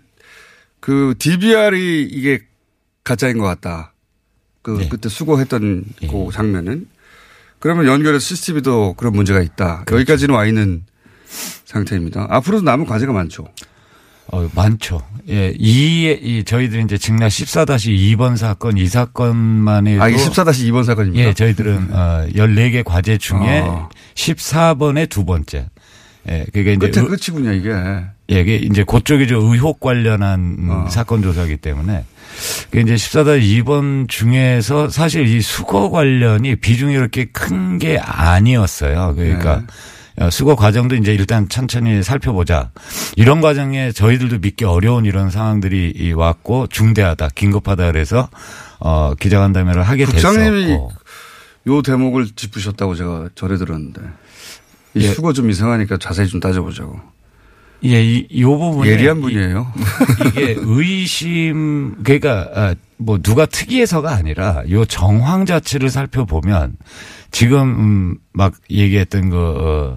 그 DBR이 이게 가짜인 것 같다. 그 그때 수고했던 그 장면은 그러면 연결해서 CCTV도 그런 문제가 있다. 여기까지는 와 있는 상태입니다. 앞으로도 남은 과제가 많죠. 어, 많죠. 예, 이, 이 저희들이 이제 직나 14-2번 사건, 이 사건만 해도 아, 이게 14-2번 사건입니까? 예, 저희들은 어, 14개 과제 중에 아. 14번의 두 번째. 예, 그게 이제 끝에 의- 끝이군요, 이게. 예, 이게 이제 그쪽이 좀 의혹 관련한 음, 어. 사건 조사이기 때문에 그 이제 14-2번 중에서 사실 이 수거 관련이 비중이 그렇게 큰 게 아니었어요. 그러니까 어, 수거 과정도 이제 일단 천천히 살펴보자. 이런 과정에 저희들도 믿기 어려운 이런 상황들이 이 왔고 중대하다, 긴급하다 그래서 어 기자간담회를 하게 국장님이 됐었고. 요 대목을 짚으셨다고 제가 전해 들었는데 이 예. 수거 좀 이상하니까 자세히 좀 따져보자고. 예, 이, 요 부분에 예리한 이- 분이에요. 이 게 의심 그러니까 아, 뭐 누가 특이해서가 아니라 요 정황 자체를 살펴보면 지금 음, 막 얘기했던 그 어,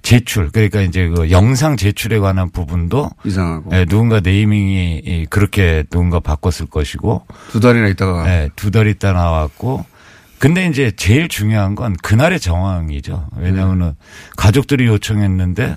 제출 그러니까 이제 그 영상 제출에 관한 부분도 이상하고. 예, 누군가 네이밍이 이 그렇게 누군가 바꿨을 것이고. 두 달이나 있다가. 예, 두달 있다 나왔고. 근데 이제 제일 중요한 건 그날의 정황이죠. 왜냐하면은 가족들이 요청했는데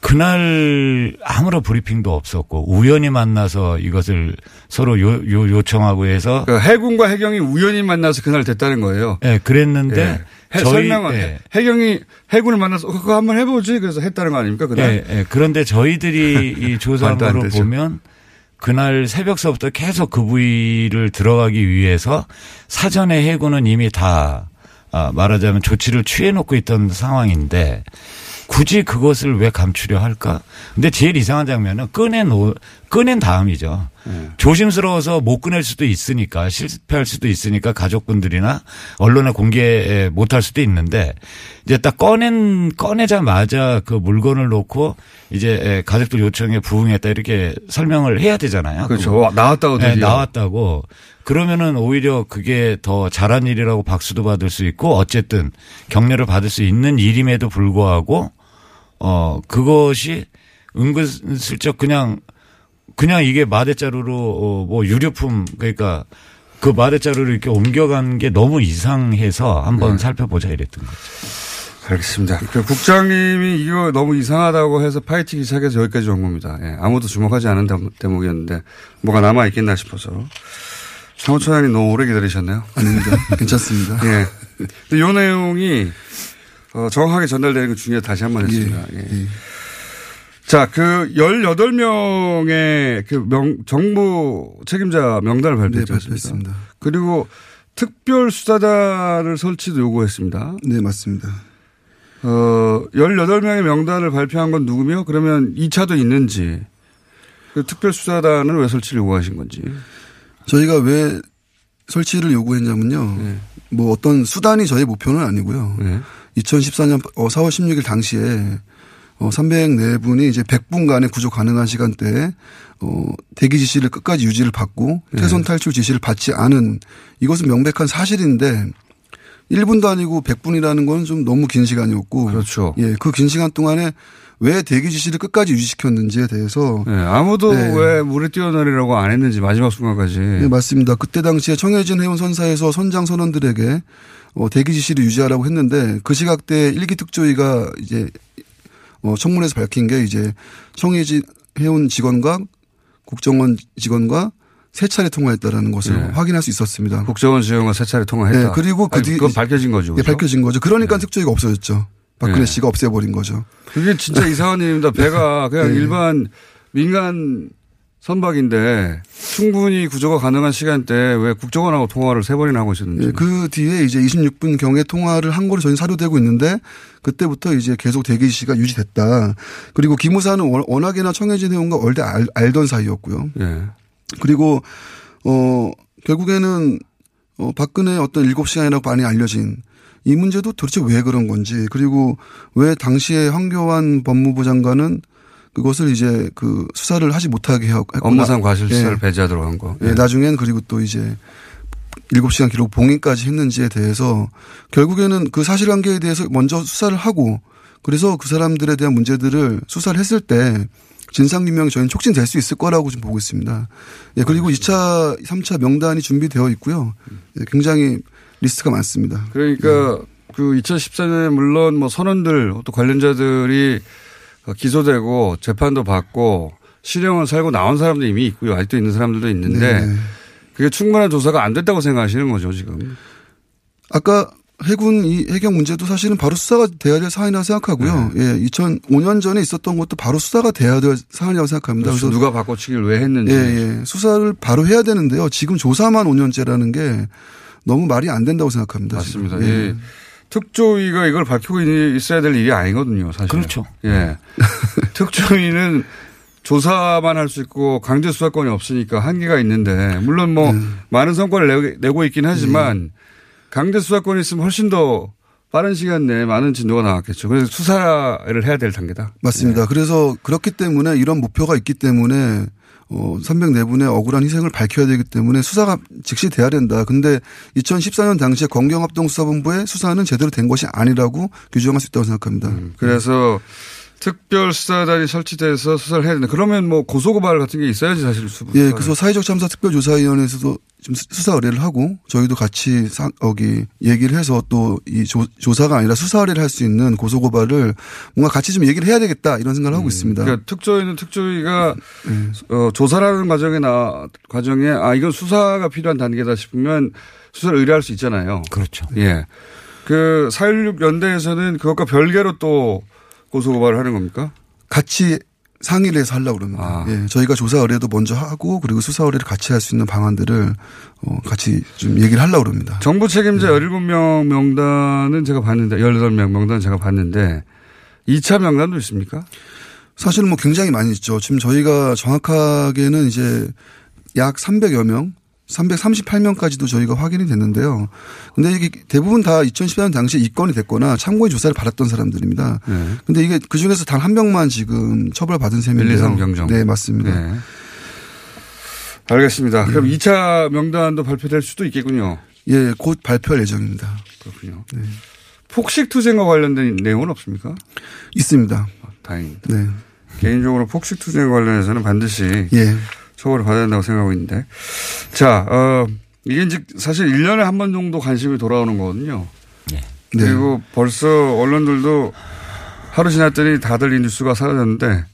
그날 아무런 브리핑도 없었고 우연히 만나서 이것을 서로 요, 요 요청하고 해서 그 해군과 해경이 우연히 만나서 그날 됐다는 거예요. 예, 그랬는데 예. 해, 저희- 설명은 예. 해경이 해군을 만나서 어, 그거 한번 해보지 그래서 했다는 거 아닙니까 그날? 예, 예. 그런데 저희들이 이 되죠. 보면 그날 새벽서부터 계속 그 부위를 들어가기 위해서 사전에 해군은 이미 다 아, 말하자면 조치를 취해놓고 있던 상황인데 굳이 그것을 왜 감추려 할까? 근데 제일 이상한 장면은 꺼낸, 오- 꺼낸 다음이죠. 네. 조심스러워서 못 꺼낼 수도 있으니까 실패할 수도 있으니까 가족분들이나 언론에 공개 못할 수도 있는데 이제 딱 꺼낸 꺼내자마자 그 물건을 놓고 이제 가족들 요청에 부응했다 이렇게 설명을 해야 되잖아요. 그렇죠. 그거. 와, 나왔다고 네. 나왔다고. 그러면은 오히려 그게 더 잘한 일이라고 박수도 받을 수 있고 어쨌든 격려를 받을 수 있는 일임에도 불구하고 어 그것이 은근슬쩍 그냥 그냥 이게 마대자루로 어, 뭐 유류품 그러니까 그 마대자루를 이렇게 옮겨간 게 너무 이상해서 한번 네. 살펴보자 이랬던 거죠. 알겠습니다. 그 국장님이 이거 너무 이상하다고 해서 파이팅 시작해서 여기까지 온 겁니다. 예, 아무도 주목하지 않은 대- 대목이었는데 뭐가 남아 있겠나 싶어서 사무처장님 너무 오래 기다리셨네요. 아닙니다. 괜찮습니다. 예. 근데 요 내용이 어, 정확하게 전달되는 게 중요해 다시 한 번 했습니다. 예. 자, 그 18명의 그 명, 정부 책임자 명단을 발표했지 네? 발표했습니다. 그리고 특별 수사단을 설치도 요구했습니다. 네, 맞습니다. 어, 18명의 명단을 발표한 건 누구며 그러면 2차도 있는지 그 특별 수사단을 왜 설치를 요구하신 건지. 저희가 왜 설치를 요구했냐면요. 네. 뭐 어떤 수단이 저희 목표는 아니고요. 2014년 4월 16일 당시에 어, 304분이 이제 100분간의 구조 가능한 시간대에 어, 대기 지시를 끝까지 유지를 받고 네. 퇴선 탈출 지시를 받지 않은 이것은 명백한 사실인데 1분도 아니고 100분이라는 건 좀 너무 긴 시간이었고. 그렇죠. 예, 그 긴 시간 동안에 왜 대기 지시를 끝까지 유지시켰는지에 대해서 네, 아무도 네. 왜 물에 뛰어내리라고 안 했는지 마지막 순간까지. 네, 맞습니다. 그때 당시에 청해진 해운 선사에서 선장 선원들에게 어, 대기 지시를 유지하라고 했는데 그 시각대 일기 특조위가 이제 어, 청문회에서 밝힌 게 이제 청해진 해운 직원과 국정원 직원과 세 차례 통화했다라는 것을 네. 확인할 수 있었습니다. 국정원 지원과 세 차례 통화했다. 네, 그리고 그 뒤 그건 밝혀진 거죠. 예, 그죠? 밝혀진 거죠. 그러니까 특조위가 없어졌죠. 박근혜 네. 씨가 없애버린 거죠. 그게 진짜 이상한 일입니다. 배가 그냥 네. 일반 민간 선박인데 충분히 구조가 가능한 시간대에 왜 국정원하고 통화를 세 번이나 하고 있었는지. 예, 그 뒤에 이제 26분 경에 통화를 한 거로 저희는 사료되고 있는데 그때부터 이제 계속 대기 지시가 유지됐다. 그리고 기무사는 워- 워낙에나 청해진 해운과 얼대 알, 알던 사이였고요. 예. 그리고 어 결국에는 어 박근혜 어떤 일곱 시간이라고 많이 알려진 이 문제도 도대체 왜 그런 건지 그리고 왜 당시에 황교안 법무부 장관은 그것을 이제 그 수사를 하지 못하게 했구나. 업무상 과실수사를 예. 배제하도록 한 거. 예, 나중엔 그리고 또 이제 7시간 기록 봉인까지 했는지에 대해서 결국에는 그 사실관계에 대해서 먼저 수사를 하고 그래서 그 사람들에 대한 문제들을 수사를 했을 때 진상규명이 저희는 촉진될 수 있을 거라고 좀 보고 있습니다. 예, 그리고 2차, 3차 명단이 준비되어 있고요. 예, 굉장히 리스트가 많습니다. 그러니까 그 2014년에 물론 뭐 선원들 또 관련자들이 기소되고 재판도 받고 실형을 살고 나온 사람도 이미 있고요. 아직도 있는 사람들도 있는데 네. 그게 충분한 조사가 안 됐다고 생각하시는 거죠 지금. 아까 해군 이 해경 문제도 사실은 바로 수사가 돼야 될 사안이라고 생각하고요. 네. 예, 2005년 전에 있었던 것도 바로 수사가 돼야 될 사안이라고 생각합니다. 그래서 누가 바꿔치기를 왜 했는지. 예, 예. 수사를 바로 해야 되는데요. 지금 조사만 5년째라는 게 너무 말이 안 된다고 생각합니다. 맞습니다. 예. 예. 특조위가 이걸 밝히고 있- 있어야 될 일이 아니거든요, 사실. 그렇죠. 예. 특조위는 조사만 할 수 있고 강제 수사권이 없으니까 한계가 있는데 물론 뭐 많은 성과를 내, 고 있긴 하지만 강제 수사권이 있으면 훨씬 더 빠른 시간 내에 많은 진도가 나왔겠죠. 그래서 수사를 해야 될 단계다. 맞습니다. 그래서 그렇기 때문에 이런 목표가 있기 때문에 어, 304분의 억울한 희생을 밝혀야 되기 때문에 수사가 즉시 돼야 된다. 근데 2014년 당시에 검경합동 수사본부의 수사는 제대로 된 것이 아니라고 규정할 수 있다고 생각합니다. 그래서 특별수사단이 설치돼서 수사를 해야 된다. 그러면 뭐 고소고발 같은 게 있어야지 사실 수 예, 그래서 사회적 참사 특별조사위원회에서도 좀 수- 수사 의뢰를 하고 저희도 같이 사, 여기 얘기를 해서 또 이 조사가 아니라 수사 의뢰를 할 수 있는 고소 고발을 뭔가 같이 좀 얘기를 해야 되겠다 이런 생각을 하고 있습니다. 그러니까 특조위는 특조위가 어, 조사라는 과정에 나 과정에 아 이건 수사가 필요한 단계다 싶으면 수사를 의뢰할 수 있잖아요. 그렇죠. 예. 그4.16 연대에서는 그것과 별개로 또 고소 고발을 하는 겁니까? 같이 상의를 해서 하려고 그럽니다. 아. 예, 저희가 조사 의뢰도 먼저 하고 그리고 수사 의뢰를 같이 할 수 있는 방안들을 어, 같이 좀 얘기를 하려고 그럽니다. 정부 책임자 17명 명단은 제가 봤는데 18명 명단 제가 봤는데 2차 명단도 있습니까? 사실은 뭐 굉장히 많이 있죠. 지금 저희가 정확하게는 이제 약 300여 명, 338명까지도 저희가 확인이 됐는데요. 근데 이게 대부분 다 2014년 당시에 입건이 됐거나 참고인 조사를 받았던 사람들입니다. 네. 근데 이게 그 중에서 단 한 명만 지금 처벌받은 셈인데요. 1, 2, 3 경정. 네, 맞습니다. 네. 알겠습니다. 그럼 2차 명단도 발표될 수도 있겠군요. 예, 곧 발표할 예정입니다. 그렇군요. 폭식 투쟁과 관련된 내용은 없습니까? 있습니다. 다행입니다. 네. 개인적으로 폭식 투쟁 관련해서는 반드시 예. 처벌을 받아야 된다고 생각하고 있는데. 자, 어, 이게 이제 사실 1년에 한 번 정도 관심이 돌아오는 거거든요. 네. 그리고 벌써 언론들도 하루 지났더니 다들 이 뉴스가 사라졌는데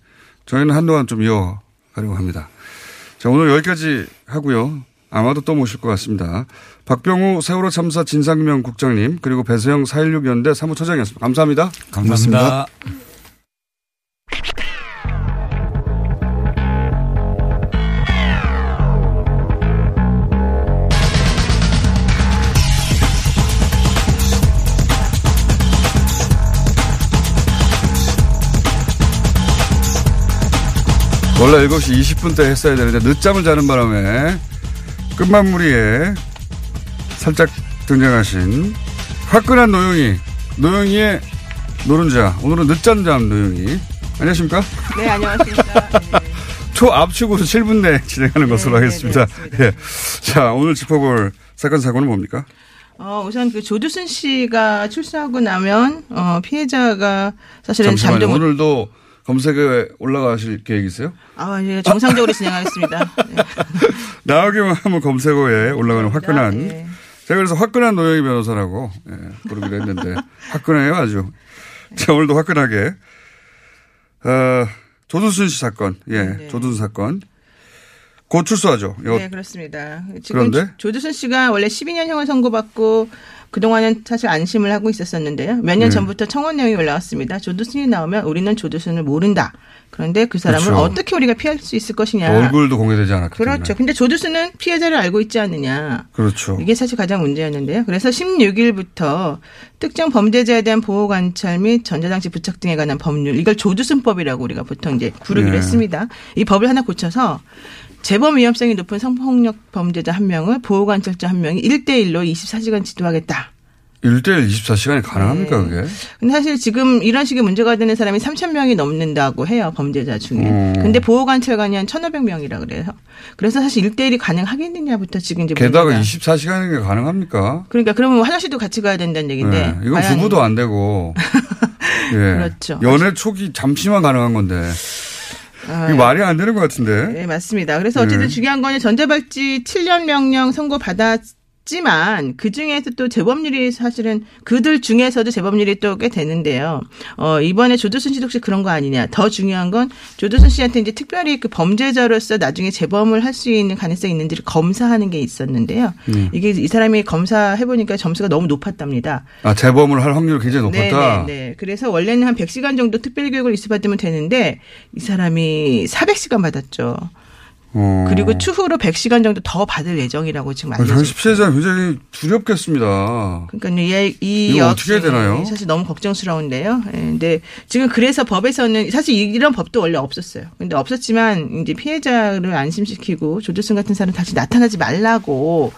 저희는 한동안 좀 이어가려고 합니다. 자, 오늘 여기까지 하고요. 아마도 또 모실 것 같습니다. 박병우 세월호 참사 진상규명 국장님 그리고 배세영 4.16 연대 사무처장이었습니다. 감사합니다. 감사합니다. 원래 7시 20분 때 했어야 되는데 늦잠을 자는 바람에 끝마무리에 살짝 등장하신 화끈한 노영이, 노영이의 노른자. 오늘은 늦잠 잠 노영이. 안녕하십니까? 네, 안녕하십니까. 초압축으로 7분 내 진행하는 것으로 하겠습니다. 예. 자, 오늘 짚어볼 사건 사고는 뭡니까? 어, 우선 그 조두순 씨가 출소하고 나면 어, 피해자가 사실은 잠시만요. 못 오늘도 검색에 올라가실 계획이세요? 아, 예, 정상적으로 진행하겠습니다. 네. 나오기만 하면 검색어에 올라가는 화끈한. 네. 제가 그래서 화끈한 노영희 변호사라고 예, 부르기로 했는데 화끈해요 아주. 자 오늘도 화끈하게 어, 조두순 씨 사건, 예, 조두순 사건 곧 출소하죠. 요- 네, 그렇습니다. 지금 그런데? 조- 조두순 씨가 원래 12년형을 선고받고 그동안은 사실 안심을 하고 있었었는데요. 몇년 네. 전부터 청원 내용이 올라왔습니다. 조두순이 나오면 우리는 조두순을 모른다. 그런데 그 사람을 그렇죠. 어떻게 우리가 피할 수 있을 것이냐. 얼굴도 공개되지 않았기 때문에. 그렇죠. 근데 조두순은 피해자를 알고 있지 않느냐. 그렇죠. 이게 사실 가장 문제였는데요. 그래서 16일부터 특정 범죄자에 대한 보호 관찰 및 전자장치 부착 등에 관한 법률 이걸 조두순법이라고 우리가 보통 이제 부르기로 네. 했습니다. 이 법을 하나 고쳐서 재범 위험성이 높은 성폭력 범죄자 한 명을 보호 관찰자 한 명이 1대1로 24시간 지도하겠다. 1대1 24시간이 가능합니까 네. 그게? 근데 사실 지금 이런 식의 문제가 되는 사람이 3천 명이 넘는다고 해요 범죄자 중에. 음. 근데 보호 관찰관이 한 1,500명이라 그래요. 그래서 사실 1대1이 가능하겠느냐부터 지금 이제 게다가 문제가 24시간이 가능합니까? 그러니까 그러면 화장실도 같이 가야 된다는 얘기인데. 네, 이건 부부도 안 되고. 예. 그렇죠. 연애 초기 잠시만 가능한 건데. 아, 이거 말이 안 되는 것 같은데. 네, 맞습니다. 그래서 어쨌든 네. 중요한 거는 전자발찌 7년 명령 선고 받았 지만 그 중에서 또 재범률이 사실은 그들 중에서도 재범률이 또 꽤 되는데요. 어, 이번에 조두순 씨도 혹시 그런 거 아니냐. 더 중요한 건 조두순 씨한테 이제 특별히 그 범죄자로서 나중에 재범을 할 수 있는 가능성이 있는지를 검사하는 게 있었는데요. 음. 이게 이 사람이 검사해 보니까 점수가 너무 높았답니다. 아, 재범을 할 확률이 굉장히 높았다. 네, 네, 네. 그래서 원래는 한 100시간 정도 특별 교육을 입수받으면 되는데 이 사람이 400시간 받았죠. 어. 그리고 추후로 100시간 정도 더 받을 예정이라고 지금 알려져 당시 피해자 굉장히 두렵겠습니다. 그러니까 이, 이 어떻게 되나요? 사실 너무 걱정스러운데요. 예, 근데 지금 그래서 법에서는 사실 이런 법도 원래 없었어요. 근데 없었지만 이제 피해자를 안심시키고 조두순 같은 사람 다시 나타나지 말라고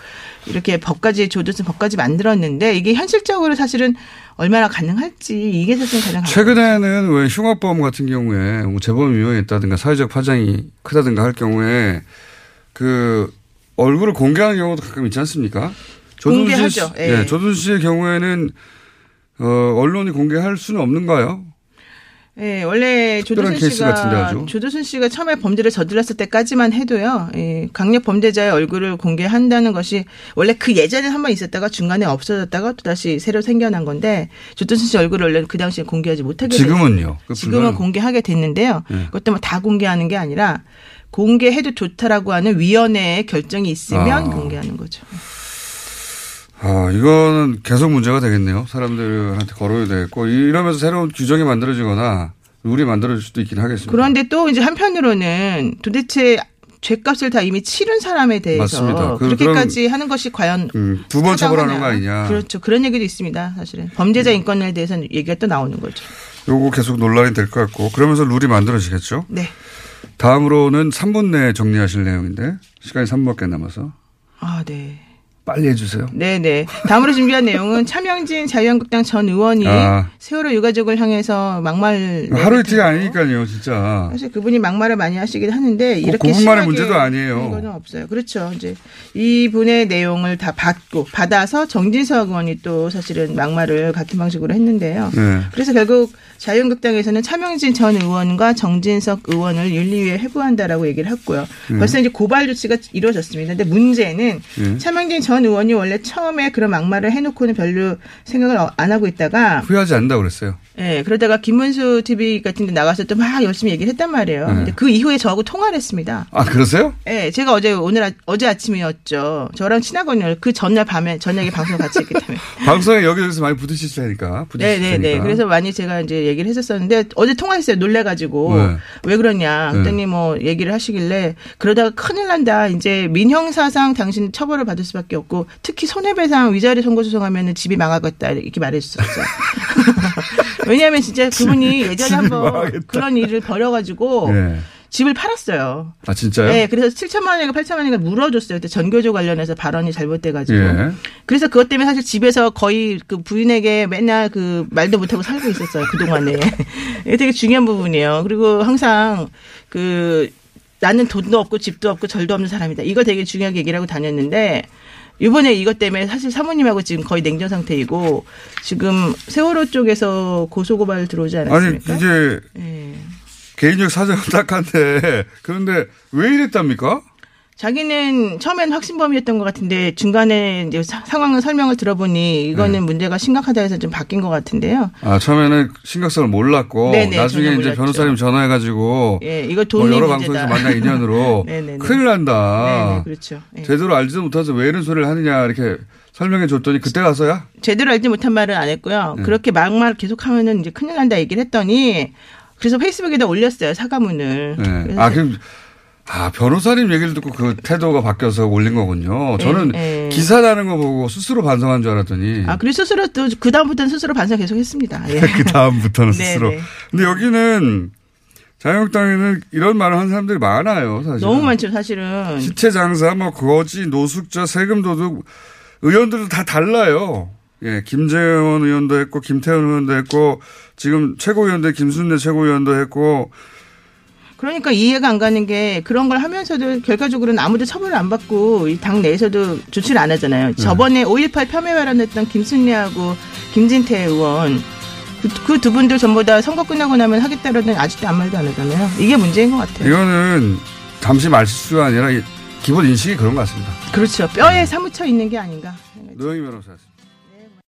이렇게 법까지 조두순 법까지 만들었는데 이게 현실적으로 사실은 얼마나 가능할지 이게 사실 가장 최근에는 왜 흉악범 같은 경우에 뭐 재범이 유명했다든가 사회적 파장이 크다든가 할 경우에 그 얼굴을 공개하는 경우도 가끔 있지 않습니까? 조준수 씨- 공개하죠. 예. 네, 조준수 씨의 경우에는 어, 언론이 공개할 수는 없는가요? 예, 원래 조두순 씨가. 조두순 씨가 처음에 범죄를 저질렀을 때까지만 해도요. 예, 강력 범죄자의 얼굴을 공개한다는 것이 원래 그 예전에 한 번 있었다가 중간에 없어졌다가 또 다시 새로 생겨난 건데 조두순 씨 얼굴을 원래 그 당시에 공개하지 못하게 지금은요? 그 됐- 지금은 공개하게 됐는데요. 예. 그것도 뭐다 공개하는 게 아니라 공개해도 좋다라고 하는 위원회의 결정이 있으면 아. 공개하는 거죠. 아, 이거는 계속 문제가 되겠네요. 사람들한테 걸어야 되겠고 이러면서 새로운 규정이 만들어지거나 룰이 만들어질 수도 있긴 하겠습니다. 그런데 또 이제 한편으로는 도대체 죄값을 다 이미 치른 사람에 대해서 맞습니다. 그- 그렇게까지 하는 것이 과연 음, 두번 처벌하는 거 아니냐. 그렇죠. 그런 얘기도 있습니다. 사실은 범죄자 인권에 대해서는 얘기가 또 나오는 거죠. 요거 계속 논란이 될 것 같고 그러면서 룰이 만들어지겠죠. 네. 다음으로는 3분 내에 정리하실 내용인데 시간이 3분밖에 남아서 아, 네. 빨리 해주세요. 네네. 다음으로 준비한 내용은 차명진 자유한국당 전 의원이 아. 세월호 유가족을 향해서 막말 하루 이틀이 아니니까요, 진짜. 사실 그분이 막말을 많이 하시긴 하는데 이렇게 그분만의 문제도 아니에요. 하는 건 없어요. 그렇죠. 이제 이분의 내용을 다 받고 받아서 정진석 의원이 또 사실은 막말을 같은 방식으로 했는데요. 네. 그래서 결국 자유한국당에서는 차명진 전 의원과 정진석 의원을 윤리위에 회부한다라고 얘기를 했고요. 네. 벌써 이제 고발 조치가 이루어졌습니다. 근데 문제는 네. 차명진 전 의원이 원래 처음에 그런 막말을 해놓고는 별로 생각을 안 하고 있다가 후회하지 않는다고 그랬어요. 예, 그러다가 김문수 TV 같은 데 나가서 또 막 열심히 얘기를 했단 말이에요. 네. 근데 그 이후에 저하고 통화를 했습니다. 아, 그러세요? 예, 제가 어제 오늘 아, 어제 아침이었죠. 저랑 친하거든요. 그 전날 밤에 저녁에 방송 같이 했기 때문에. 방송에 여기저기서 많이 부딪힐 테니까. 부딪힐 네, 네, 네. 그래서 많이 제가 이제 얘기를 했었었는데 어제 통화했어요. 놀래 가지고 네. 왜 그러냐. 네. 그랬더니 뭐 얘기를 하시길래 그러다가 큰일 난다. 이제 민형사상 당신 처벌을 받을 수밖에 없고 특히 손해배상 위자료 선고 소송하면은 집이 망하겠다 이렇게 말해주셨어요. 왜냐하면 진짜 그분이 예전에 한번 망하겠다. 그런 일을 벌여가지고 네. 집을 팔았어요. 아, 진짜요? 네, 그래서 7천만 원인가 8천만 원인가 물어줬어요. 그때 전교조 관련해서 발언이 잘못돼가지고. 예. 그래서 그것 때문에 사실 집에서 거의 그 부인에게 맨날 그 말도 못하고 살고 있었어요. 그 동안에. 이게 되게 중요한 부분이에요. 그리고 항상 그 나는 돈도 없고 집도 없고 절도 없는 사람이다. 이거 되게 중요하게 얘기를 하고 다녔는데 이번에 이것 때문에 사실 사모님하고 지금 거의 냉전 상태이고 지금 세월호 쪽에서 고소고발 들어오지 아니, 않았습니까? 이게 예. 개인적 사정은 딱한데 그런데 왜 이랬답니까? 자기는 처음엔 확신범이었던 것 같은데 중간에 이제 사- 상황을 설명을 들어보니 이거는 네. 문제가 심각하다 해서 좀 바뀐 것 같은데요. 아, 처음에는 심각성을 몰랐고 네네, 나중에 전혀 이제. 변호사님 전화해가지고 예, 이거 뭐 돈이 여러 문제다. 방송에서 만난 인연으로 네네네. 큰일 난다. 네네, 그렇죠. 예. 제대로 알지도 못해서 왜 이런 소리를 하느냐 이렇게 설명해 줬더니 그때 가서야 제대로 알지 못한 말은 안 했고요. 네. 그렇게 막말 계속 하면은 이제 큰일 난다 얘기를 했더니 그래서 페이스북에다 올렸어요 사과문을. 네. 아, 그럼 아, 변호사님 얘기를 듣고 그 태도가 바뀌어서 올린 거군요. 저는 예, 예. 기사 나는 거 보고 스스로 반성한 줄 알았더니 아, 그리고 스스로 또 그 다음부터는 스스로 반성 계속 했습니다. 예. 그 다음부터는 네, 스스로. 네. 근데 여기는 자유한국당에는 이런 말을 하는 사람들이 많아요, 사실. 너무 많죠 사실은. 시체 장사, 뭐 거지, 노숙자, 세금 도둑 의원들도 다 달라요. 예, 김재원 의원도 했고, 김태현 의원도 했고, 지금 최고위원들 김순례 최고위원도 했고, 그러니까 이해가 안 가는 게 그런 걸 하면서도 결과적으로는 아무도 처벌을 안 받고 이 당 내에서도 조치를 안 하잖아요. 저번에 5.18 폄훼 발언했던 김순례하고 김진태 의원 그두 분들 전부 다 선거 끝나고 나면 하겠다라더니 아직도 아무 말도 안 하잖아요. 이게 문제인 것 같아요. 이거는 잠시 말실수가 아니라 이- 기본 인식이 그런 것 같습니다. 그렇죠. 뼈에 사무쳐 있는 게 아닌가. 노영희 변호사였습니다.